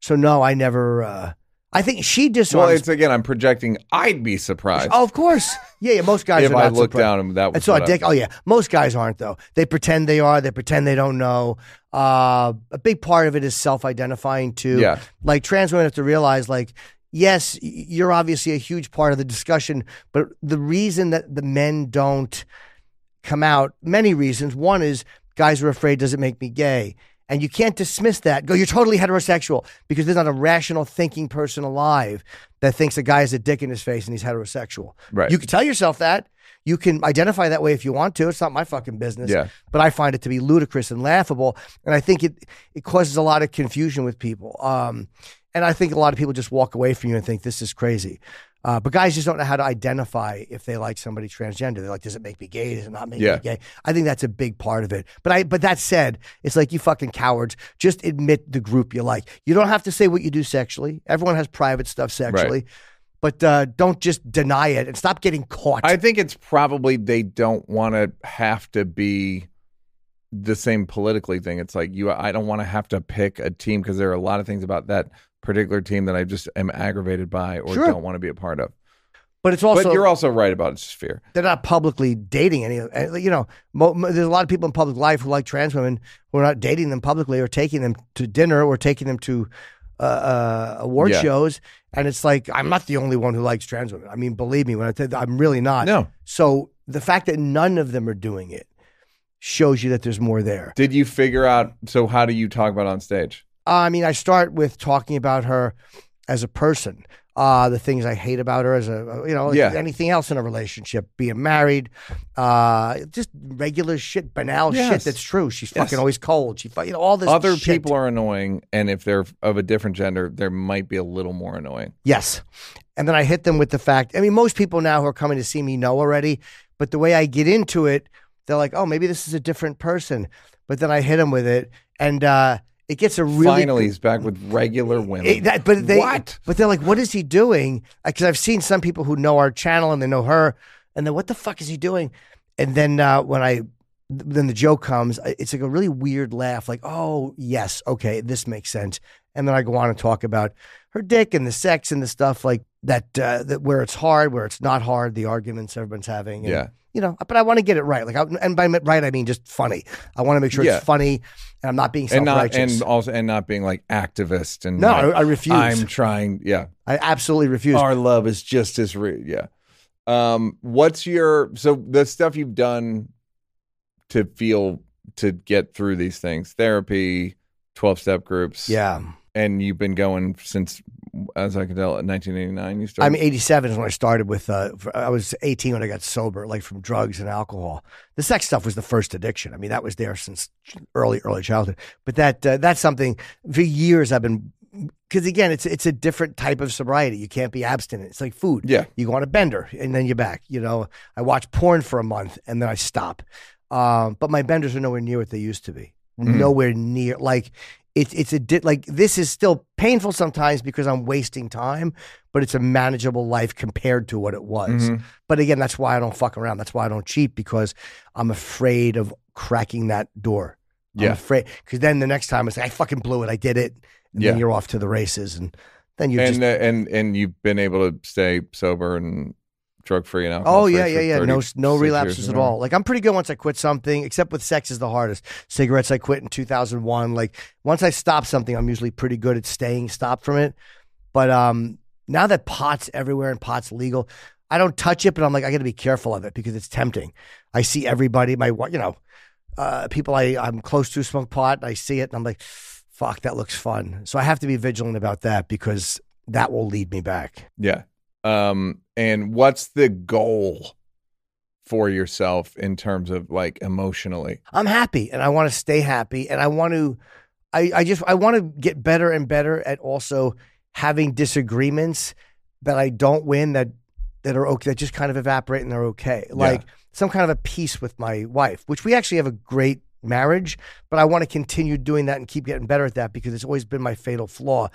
B: so no, I never. Uh, I think she
A: well, it's again. I'm projecting. I'd be surprised
B: oh, of course, yeah, yeah. Most guys
A: if
B: are
A: I
B: not surprised.
A: down and that was
B: And so a dick. Oh yeah, most guys aren't though. They pretend they are. They pretend they don't know. Uh, a big part of it is self-identifying too.
A: Yeah.
B: Like trans women have to realize, like, yes, you're obviously a huge part of the discussion, but the reason that the men don't come out, many reasons. One is guys are afraid, does it make me gay? And you can't dismiss that. Go, you're totally heterosexual because there's not a rational thinking person alive that thinks a guy has a dick in his face and he's heterosexual.
A: Right.
B: You can tell yourself that. You can identify that way if you want to. It's not my fucking business.
A: Yeah.
B: But I find it to be ludicrous and laughable. And I think it it causes a lot of confusion with people. Um, and I think a lot of people just walk away from you and think this is crazy. Uh, but guys just don't know how to identify if they like somebody transgender. They're like, does it make me gay? Does it not make
A: Yeah.
B: me gay? I think that's a big part of it. But I, but that said, it's like you fucking cowards. Just admit the group you like. You don't have to say what you do sexually. Everyone has private stuff sexually. But uh, don't just deny it and stop getting caught.
A: I think it's probably they don't want to have to be the same politically thing. It's like you. I don't want to have to pick a team because there are a lot of things about that particular team that I just am aggravated by or
B: Sure.
A: don't want to be a part of.
B: but it's also
A: but you're also right about it's just fear.
B: they're not publicly dating any. uh, You know, mo, mo- there's a lot of people in public life who like trans women who are not dating them publicly or taking them to dinner or taking them to uh, uh, award
A: Yeah.
B: shows. And it's like I'm not the only one who likes trans women. I mean, believe me when I tell you, I'm really not.
A: No.
B: So the fact that none of them are doing it shows you that there's more there.
A: Did you figure out? So how do you talk about on stage?
B: I mean, I start with talking about her as a person, uh, the things I hate about her as a, you know,
A: Yeah.
B: anything else in a relationship, being married, uh, just regular shit, banal shit that's true. She's
A: Yes.
B: fucking always cold. She, you know, all this.
A: Other
B: shit.
A: people are annoying, and if they're of a different gender, there might be a little more annoying.
B: Yes. And then I hit them with the fact. I mean, most people now who are coming to see me know already, but the way I get into it, they're like, "Oh, maybe this is a different person." But then I hit them with it, and uh, it gets a really
A: Finally, he's back with regular women.
B: It- that- but they,
A: what?
B: But they're like, what is he doing? Because I've seen some people who know our channel and they know her, and then what the fuck is he doing? And then uh, when I, then the joke comes, it's like a really weird laugh, like, oh yes, okay, this makes sense. And then I go on and talk about her dick and the sex and the stuff like that, uh, that where it's hard, where it's not hard, the arguments everyone's having. And,
A: Yeah.
B: You know, but I want to get it right. Like, I, and by right, I mean just funny. I want to make sure
A: Yeah.
B: it's funny, and I'm not being self
A: and
B: righteous.
A: and also and not being like activist and
B: No,
A: like,
B: I- I refuse.
A: I'm trying. Yeah,
B: I absolutely refuse.
A: our love is just as real. Yeah. Um, what's your so the stuff you've done to feel to get through these things? Therapy, twelve step groups.
B: yeah.
A: and you've been going since, as I can tell, in 1989. You started.
B: I'm 87 is when I started with. Uh, I was 18 when I got sober, like from drugs and alcohol. The sex stuff was the first addiction. I mean, that was there since early, early childhood. But that uh, that's something for years I've been. Because again, it's it's a different type of sobriety. You can't be abstinent. It's like food.
A: Yeah.
B: you go on a bender and then you're back. You know, I watch porn for a month and then I stop. Um, but my benders are nowhere near what they used to be.
A: Mm-hmm.
B: Nowhere near. Like it's it's a di- like this is still painful sometimes because I'm wasting time, but it's a manageable life compared to what it was.
A: Mm-hmm.
B: But again, that's why I don't fuck around. That's why I don't cheat because I'm afraid of cracking that door. I'm
A: Yeah.
B: afraid because then the next time it's like I fucking blew it. I did it. And
A: Yeah.
B: then you're off to the races, and then you
A: and
B: just
A: uh, and and you've been able to stay sober and drug free and alcohol.
B: Oh yeah, yeah, yeah. No, no relapses at all. Like I'm pretty good once I quit something, except with sex is the hardest. Cigarettes I quit in 2001. Like once I stop something, I'm usually pretty good at staying stopped from it. But um, now that pot's everywhere and pot's legal, I don't touch it. But I'm like, I got to be careful of it because it's tempting. I see everybody, my you know, uh, people I I'm close to smoke pot. And I see it, and I'm like, fuck, that looks fun. So I have to be vigilant about that because that will lead me back.
A: Yeah. Um, and what's the goal for yourself in terms of like emotionally?
B: I'm happy and I want to stay happy and I want to I, I just I want to get better and better at also having disagreements that I don't win that that are okay that just kind of evaporate and they're okay. Like some kind of a peace with my wife, which we actually have a great marriage, but I want to continue doing that and keep getting better at that because it's always been my fatal flaw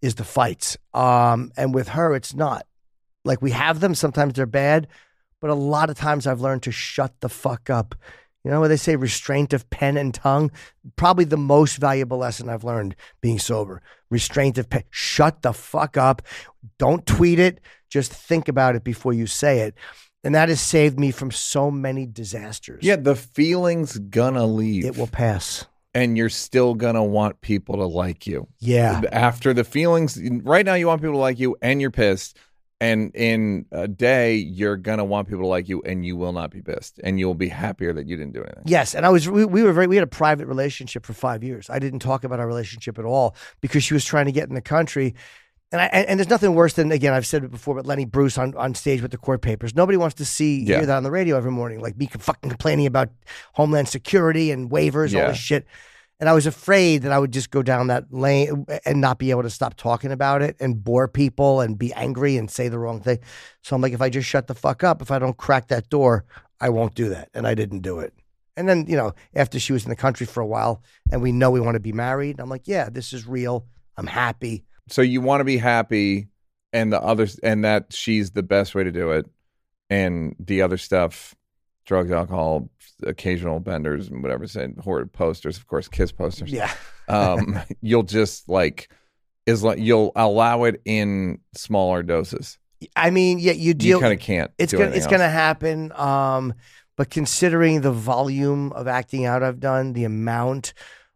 B: is the fights. Um and with her it's not. Like we have them, sometimes they're bad, but a lot of times I've learned to shut the fuck up. You know what they say, restraint of pen and tongue? Probably the most valuable lesson I've learned being sober. Restraint of pen. Shut the fuck up. Don't tweet it. Just think about it before you say it. And that has saved me from so many disasters.
A: Yeah, the feeling's gonna leave.
B: It will pass.
A: and you're still gonna want people to like you.
B: Yeah.
A: After the feelings right now you want people to like you and you're pissed. And in a day, you're gonna want people to like you, and you will not be pissed, and you'll be happier that you didn't do anything.
B: Yes, and I was we, we were very we had a private relationship for five years. I didn't talk about our relationship at all because she was trying to get in the country. And, I, and, and there's nothing worse than again I've said it before, but Lenny Bruce on, on stage with the court papers. Nobody wants to see
A: Yeah.
B: hear that on the radio every morning, like me fucking complaining about Homeland Security and waivers, all this shit. And I was afraid that I would just go down that lane and not be able to stop talking about it and bore people and be angry and say the wrong thing. So I'm like, if I just shut the fuck up, if I don't crack that door, I won't do that. And I didn't do it. And then, you know, after she was in the country for a while and we know we want to be married, I'm like, yeah, this is real. I'm happy.
A: So you want to be happy, and the others, and that she's the best way to do it, and the other stuff, drugs, alcohol, occasional benders, and whatever. Said horrid posters, of course, kiss posters.
B: Yeah.
A: um, <laughs> you'll just like is like you'll allow it in smaller doses.
B: I mean, yeah, you deal.
A: You kind of can't.
B: it's gonna it's gonna happen. Um, but considering the volume of acting out I've done, the amount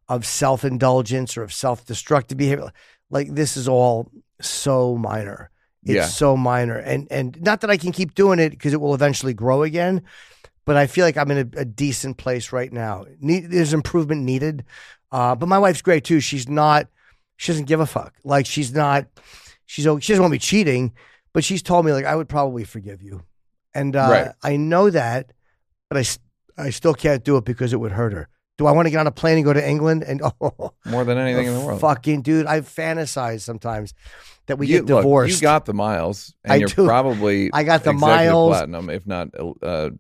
B: of self indulgence or of self destructive behavior, like this is all so minor. It's
A: Yeah.
B: so minor, and and not that I can keep doing it because it will eventually grow again. But I feel like I'm in a, a decent place right now. Need, there's improvement needed, uh, but my wife's great too. She's not. She doesn't give a fuck. Like she's not. She's she doesn't want me cheating, but she's told me like I would probably forgive you, and uh,
A: Right.
B: I know that, but I I still can't do it because it would hurt her. Do I want to get on a plane and go to England and <laughs> oh,
A: more than anything in the world.
B: fucking dude? I fantasize sometimes that we
A: you,
B: get
A: look,
B: divorced.
A: you got the miles, and
B: I
A: you're
B: do.
A: probably
B: I got the miles.
A: platinum, if not uh,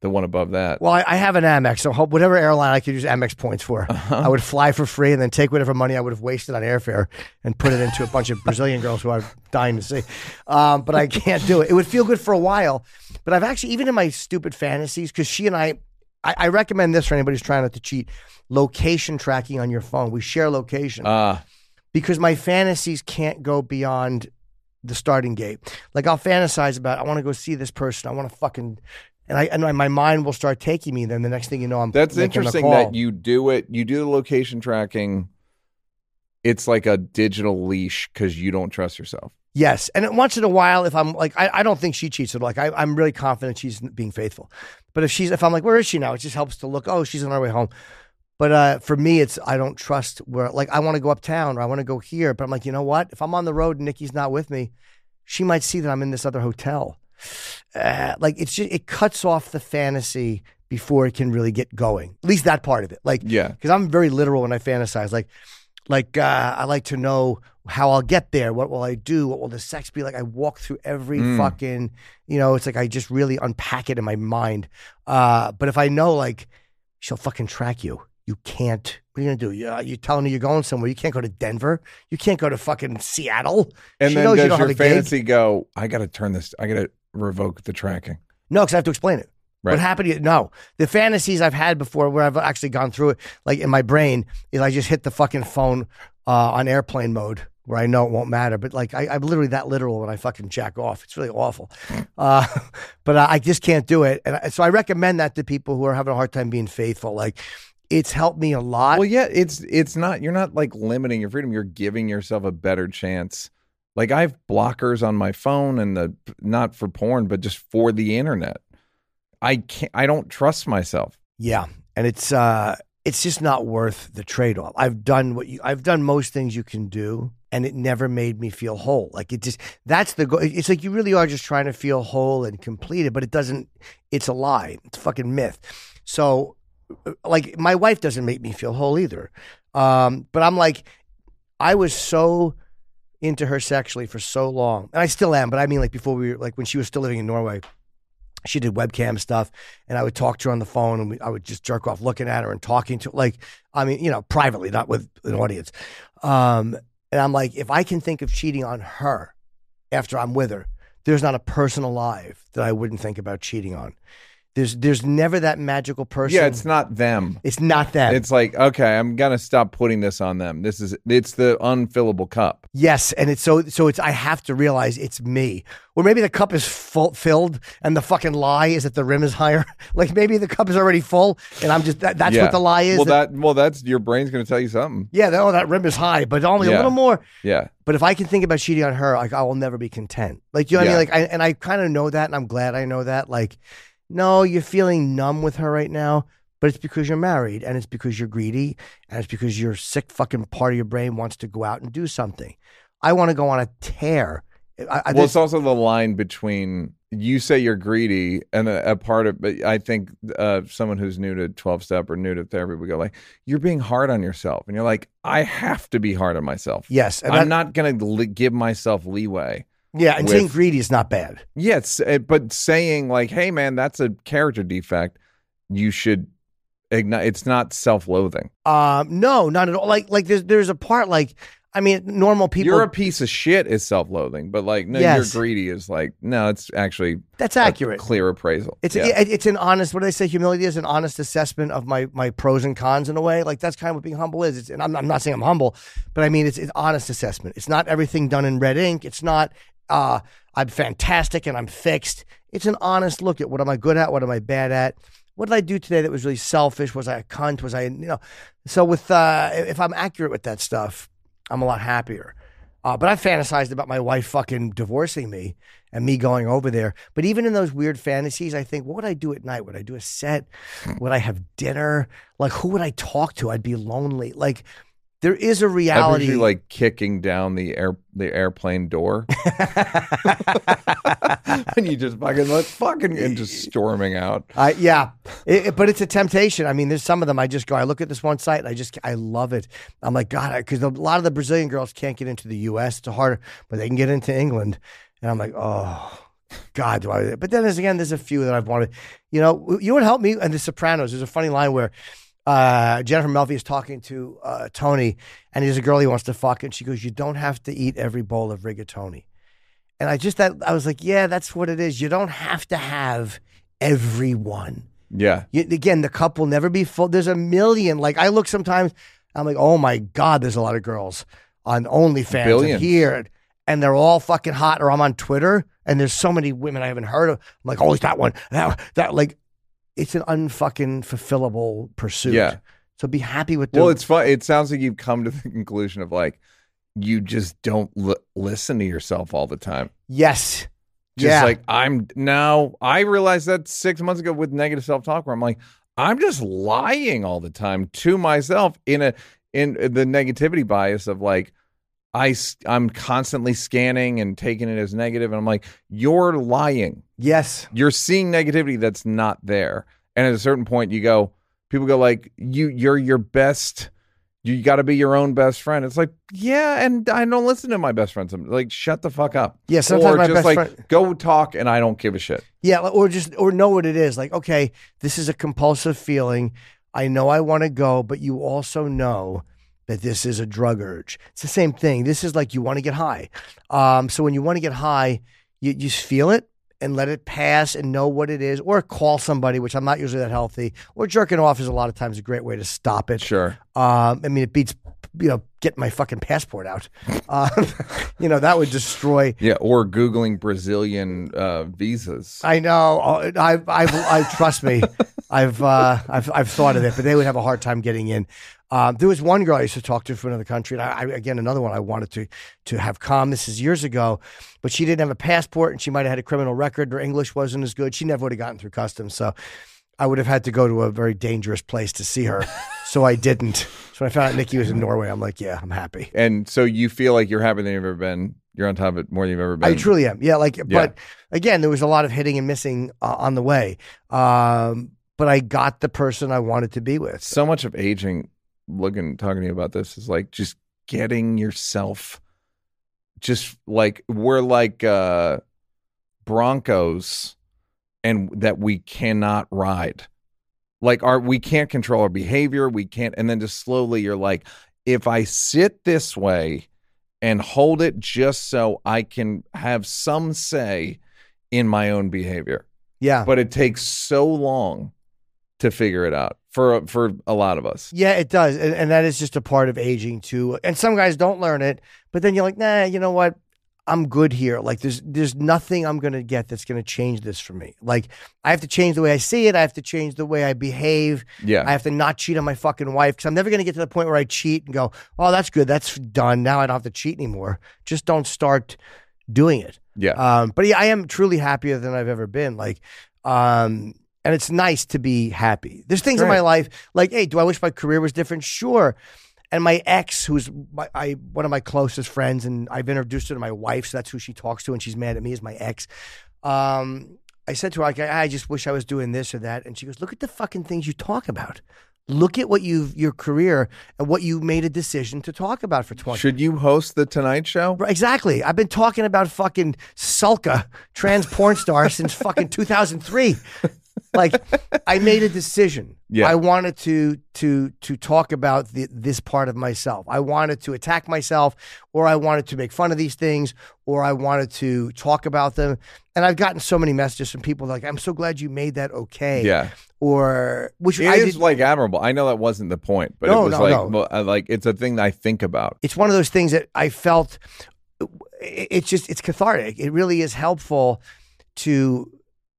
A: the one above that.
B: Well, I, I have an Amex, so whatever airline I could use Amex points for,
A: Uh-huh.
B: I would fly for free and then take whatever money I would have wasted on airfare and put it into a bunch of <laughs> Brazilian girls who I'm dying to see. Um, but I can't do it. It would feel good for a while, but I've actually even in my stupid fantasies because she and I, I, I recommend this for anybody who's trying not to cheat: location tracking on your phone. We share location
A: Ah,
B: because my fantasies can't go beyond the starting gate. Like I'll fantasize about, I want to go see this person. I want to fucking, and I and my mind will start taking me. Then the next thing you know, I'm
A: that's interesting that you do it. You do the location tracking. It's like a digital leash because you don't trust yourself.
B: Yes, and once in a while, if I'm like, I, I don't think she cheats. At all. Like I, I'm really confident she's being faithful. But if she's, if I'm like, where is she now? It just helps to look. Oh, she's on her way home. But uh, for me, it's I don't trust where. Like I want to go uptown or I want to go here. But I'm like, you know what? If I'm on the road and Nikki's not with me, she might see that I'm in this other hotel. Uh, like it's just it cuts off the fantasy before it can really get going. At least that part of it. Like
A: Yeah.
B: because I'm very literal when I fantasize. Like, like uh, I like to know how I'll get there. What will I do? What will the sex be like? I walk through every
A: Mm.
B: fucking, you know, it's like I just really unpack it in my mind. Uh, but if I know, like, she'll fucking track you. You can't. What are you gonna do? You, you're telling her you're going somewhere. You can't go to Denver. You can't go to fucking Seattle.
A: And
B: she
A: then
B: knows you
A: does
B: don't
A: your
B: have a gig.
A: fantasy go? I got to turn this. I got to revoke the tracking.
B: No, because I have to explain it.
A: Right.
B: What happened to you? No. The fantasies I've had before where I've actually gone through it, like in my brain, is I just hit the fucking phone uh, on airplane mode where I know it won't matter. But like, I, I'm literally that literal when I fucking jack off. It's really awful. Uh, <laughs> but I, I just can't do it. And I, so I recommend that to people who are having a hard time being faithful. Like, it's helped me a lot.
A: Well, yeah, it's it's not. You're not like limiting your freedom. You're giving yourself a better chance. Like I have blockers on my phone, and the not for porn, but just for the internet. I can't. I don't trust myself.
B: Yeah, and it's uh it's just not worth the trade off. I've done what you I've done most things you can do and it never made me feel whole. Like it just that's the goal. It's like you really are just trying to feel whole and completed, but it doesn't it's a lie. It's a fucking myth. So uh, like my wife doesn't make me feel whole either. Um but I'm like I was so into her sexually for so long. And I still am, but I mean like before we were like when she was still living in Norway she did webcam stuff and I would talk to her on the phone and we, I would just jerk off looking at her and talking to like I mean you know privately not with an audience um and I'm like if I can think of cheating on her after I'm with her there's not a person alive that I wouldn't think about cheating on. There's there's never that magical person.
A: Yeah, it's not them.
B: it's not that.
A: It's like, okay, I'm gonna stop putting this on them. This is it's the unfillable cup.
B: Yes, and it's so so it's I have to realize it's me. Or maybe the cup is full, filled and the fucking lie is that the rim is higher. <laughs> Like maybe the cup is already full and I'm just that, that's
A: Yeah.
B: what the lie is.
A: Well,
B: that-
A: that well, that's your brain's gonna tell you something.
B: yeah, that, oh that rim is high, but only a little more.
A: Yeah,
B: But if I can think about cheating on her, like I will never be content. Like you know what I mean? Like I and I kind of know that, and I'm glad I know that. Like, no, you're feeling numb with her right now, but it's because you're married, and it's because you're greedy, and it's because your sick fucking part of your brain wants to go out and do something. I want to go on a tear. I, I,
A: well, it's also the line between you say you're greedy, and a, a part of. But I think uh, someone who's new to twelve step or new to therapy would go like, "You're being hard on yourself," and you're like, "I have to be hard on myself.
B: yes, and
A: I'm
B: that-
A: not going to li- give myself leeway."
B: Yeah, and
A: with-
B: saying greedy is not bad.
A: Yes, uh, but saying like, "Hey, man, that's a character defect," you should ignite. It's not self-loathing.
B: Um, no, not at all. Like, like there's there's a part like, I mean, normal people.
A: you're a piece of shit is self-loathing, but like, no,
B: Yes.
A: you're greedy is like, no, it's actually
B: that's
A: a
B: accurate.
A: clear appraisal.
B: It's
A: yeah.
B: it, it's an honest. What do they say? Humility is an honest assessment of my my pros and cons in a way. Like that's kind of what being humble is. It's, and I'm, I'm not saying I'm humble, but I mean it's an honest assessment. It's not everything done in red ink. It's not uh, I'm fantastic and I'm fixed. It's an honest look at what am I good at, what am I bad at. What did I do today that was really selfish? Was I a cunt? Was I, you know? So with uh, if I'm accurate with that stuff, I'm a lot happier. Uh, but I fantasized about my wife fucking divorcing me and me going over there. But even in those weird fantasies, I think, what would I do at night? Would I do a set? Would I have dinner? Like, who would I talk to? I'd be lonely. Like, there is a reality.
A: like kicking down the air the airplane door, <laughs> <laughs> and you just fucking let fucking and just storming out.
B: I yeah, It- it- but it's a temptation. I mean, there's some of them. I just go. I look at this one site, and I just I love it. I'm like God, because a lot of the Brazilian girls can't get into the U.S. It's harder, but they can get into England, and I'm like, oh God, do I? But then there's again, there's a few that I've wanted. You know, you would help me. And The Sopranos. There's a funny line where. Uh, Jennifer Melfi is talking to uh, Tony, and there's a girl he wants to fuck, and she goes, "You don't have to eat every bowl of rigatoni." And I just that I was like, "Yeah, that's what it is. You don't have to have every one."
A: Yeah,
B: You, again, the cup will never be full. There's a million. Like I look sometimes, I'm like, oh my god, there's a lot of girls on OnlyFans here, and they're all fucking hot. Or I'm on Twitter, and there's so many women I haven't heard of. I'm like, oh, it's that one, that that. Like, it's an unfucking fulfillable pursuit.
A: Yeah.
B: So be happy with.
A: Well, it's fun. It sounds like you've come to the <laughs> conclusion of like you just don't li- listen to yourself all the time.
B: yes.
A: Just
B: yeah.
A: like I'm now. I realized that six months ago with negative self talk, where I'm like, I'm just lying all the time to myself in a in the negativity bias of like. I, I'm constantly scanning and taking it as negative, and I'm like, you're lying.
B: yes.
A: you're seeing negativity that's not there and at a certain point you go people go like you you're your best you got to be your own best friend it's like yeah and i don't listen to my best friends. I'm like shut the fuck up
B: Yeah, sometimes
A: or
B: my
A: just
B: best
A: like
B: friend-
A: go talk and i don't give a shit
B: Yeah, or just or know what it is. Like, okay, this is a compulsive feeling. I know I want to go, but you also know that this is a drug urge. It's the same thing. This is like you want to get high. Um, so when you want to get high, you, you just feel it and let it pass and know what it is, or call somebody, which I'm not usually that healthy. Or jerking off is a lot of times a great way to stop it.
A: sure
B: Um, I mean, it beats you know getting my fucking passport out. <laughs> Um, you know that would destroy
A: yeah or googling brazilian uh visas
B: I know. Uh, I, I, I trust me. <laughs> I've, uh, I've, I've thought of it, but they would have a hard time getting in. Um, there was one girl I used to talk to from another country, and I, I again another one I wanted to to have come. This is years ago, but she didn't have a passport, and she might have had a criminal record. Her English wasn't as good. She never would have gotten through customs, so I would have had to go to a very dangerous place to see her. so I didn't. So when I found out Nikki was in Norway, I'm like, yeah, I'm happy.
A: and so you feel like you're happier than you've ever been you're on top of it more than you've ever been
B: I truly am. Yeah, like, but again, there was a lot of hitting and missing uh, on the way. Um, but I got the person I wanted to be with.
A: so much of aging looking talking to you about this is like just getting yourself just like we're like uh broncos and that we cannot ride like our we can't control our behavior we can't and then just slowly you're like if i sit this way and hold it just so I can have some say in my own behavior.
B: Yeah.
A: But it takes so long to figure it out for for a lot of us.
B: Yeah, it does, and, and that is just a part of aging too. And some guys don't learn it, but then you're like, nah, you know what? I'm good here. Like there's there's nothing I'm gonna get that's gonna change this for me. Like I have to change the way I see it. I have to change the way I behave.
A: Yeah.
B: I have to not cheat on my fucking wife because I'm never gonna get to the point where I cheat and go, oh, that's good, that's done. Now I don't have to cheat anymore. Just don't start doing it.
A: yeah.
B: Um, but yeah, I am truly happier than I've ever been. Like, um, and it's nice to be happy. There's things in my life like, hey, do I wish my career was different? Sure. And my ex, who's my, I one of my closest friends, and I've introduced her to my wife, so that's who she talks to, and she's mad at me as my ex. Um, I said to her, like, I just wish I was doing this or that, and she goes, "Look at the fucking things you talk about. Look at what you've your career and what you made a decision to talk about for twenty.
A: Should you host the Tonight Show?
B: Right, Exactly. I've been talking about fucking Sulka, trans porn star, since fucking 2003. Like, I made a <laughs> decision.
A: Yeah.
B: I wanted to to to talk about the, this part of myself. I wanted to attack myself, or I wanted to make fun of these things, or I wanted to talk about them. And I've gotten so many messages from people like, "I'm so glad you made that okay."
A: Yeah.
B: Or which
A: It
B: I
A: is
B: did,
A: like admirable. I know that wasn't the point, but
B: No,
A: it was
B: no,
A: like
B: no.
A: Uh, like it's a thing that I think about.
B: it's one of those things that I felt it's just it's cathartic. It really is helpful to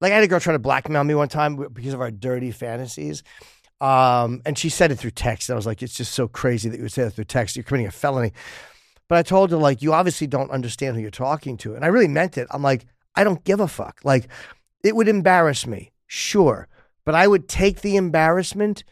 B: like I had a girl try to blackmail me one time because of our dirty fantasies. Um, and she said it through text. And I was like, it's just so crazy that you would say that through text. You're committing a felony. But I told her, like, you obviously don't understand who you're talking to. And I really meant it. I'm like, I don't give a fuck. Like, it would embarrass me, sure. But I would take the embarrassment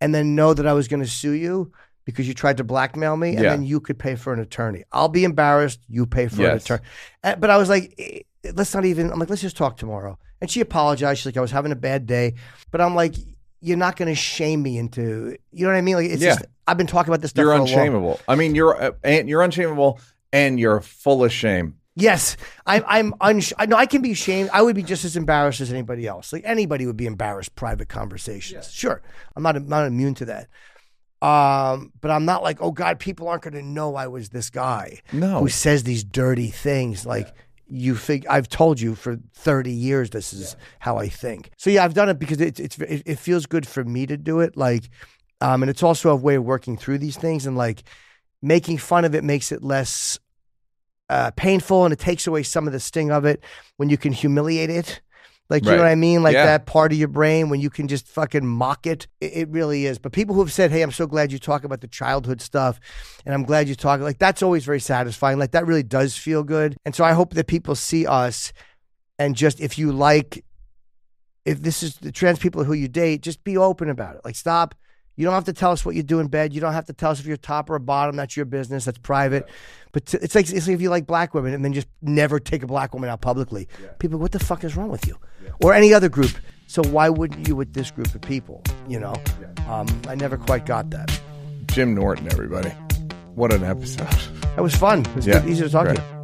B: and then know that I was going to sue you because you tried to blackmail me, and
A: Yeah.
B: then you could pay for an attorney. I'll be embarrassed. You pay for an attorney. Uh, But I was like, eh, let's not even. I'm like, let's just talk tomorrow. And she apologized. She's like, I was having a bad day, but I'm like, you're not going to shame me into. You know what I mean? Like, it's
A: Yeah.
B: just I've been talking about this stuff.
A: You're
B: for a long-
A: unshameable. I mean, you're uh, and you're unshameable, and you're full of shame.
B: Yes, I'm. I'm. Unsh- I know I can be shamed. I would be just as embarrassed as anybody else. Like anybody would be embarrassed. Private conversations. Sure, I'm not. not immune to that. Um, but I'm not like, oh God, people aren't going to know I was this guy
A: No.
B: who says these dirty things. Like you think I've told you for 30 years this is how I think. So yeah, I've done it because it's it's it, it feels good for me to do it. Like, um, and it's also a way of working through these things and like making fun of it makes it less uh, painful and it takes away some of the sting of it when you can humiliate it. Like, you know what I mean? Like
A: Yeah.
B: that part of your brain when you can just fucking mock it. it. It really is. But people who have said, hey, I'm so glad you talk about the childhood stuff and I'm glad you talk, like, that's always very satisfying. Like, that really does feel good. And so I hope that people see us and just, if you like, if this is the trans people who you date, just be open about it. Like, stop. You don't have to tell us what you do in bed. You don't have to tell us if you're top or a bottom. That's your business. That's private. But t- it's like it's like if you like black women and then just never take a black woman out publicly. People, what the fuck is wrong with you? Or any other group. So why wouldn't you with this group of people? You know, um, I never quite got that.
A: Jim Norton, everybody. What an episode.
B: That was fun. It was
A: Yeah,
B: good, easy to talk
A: great.
B: to. you.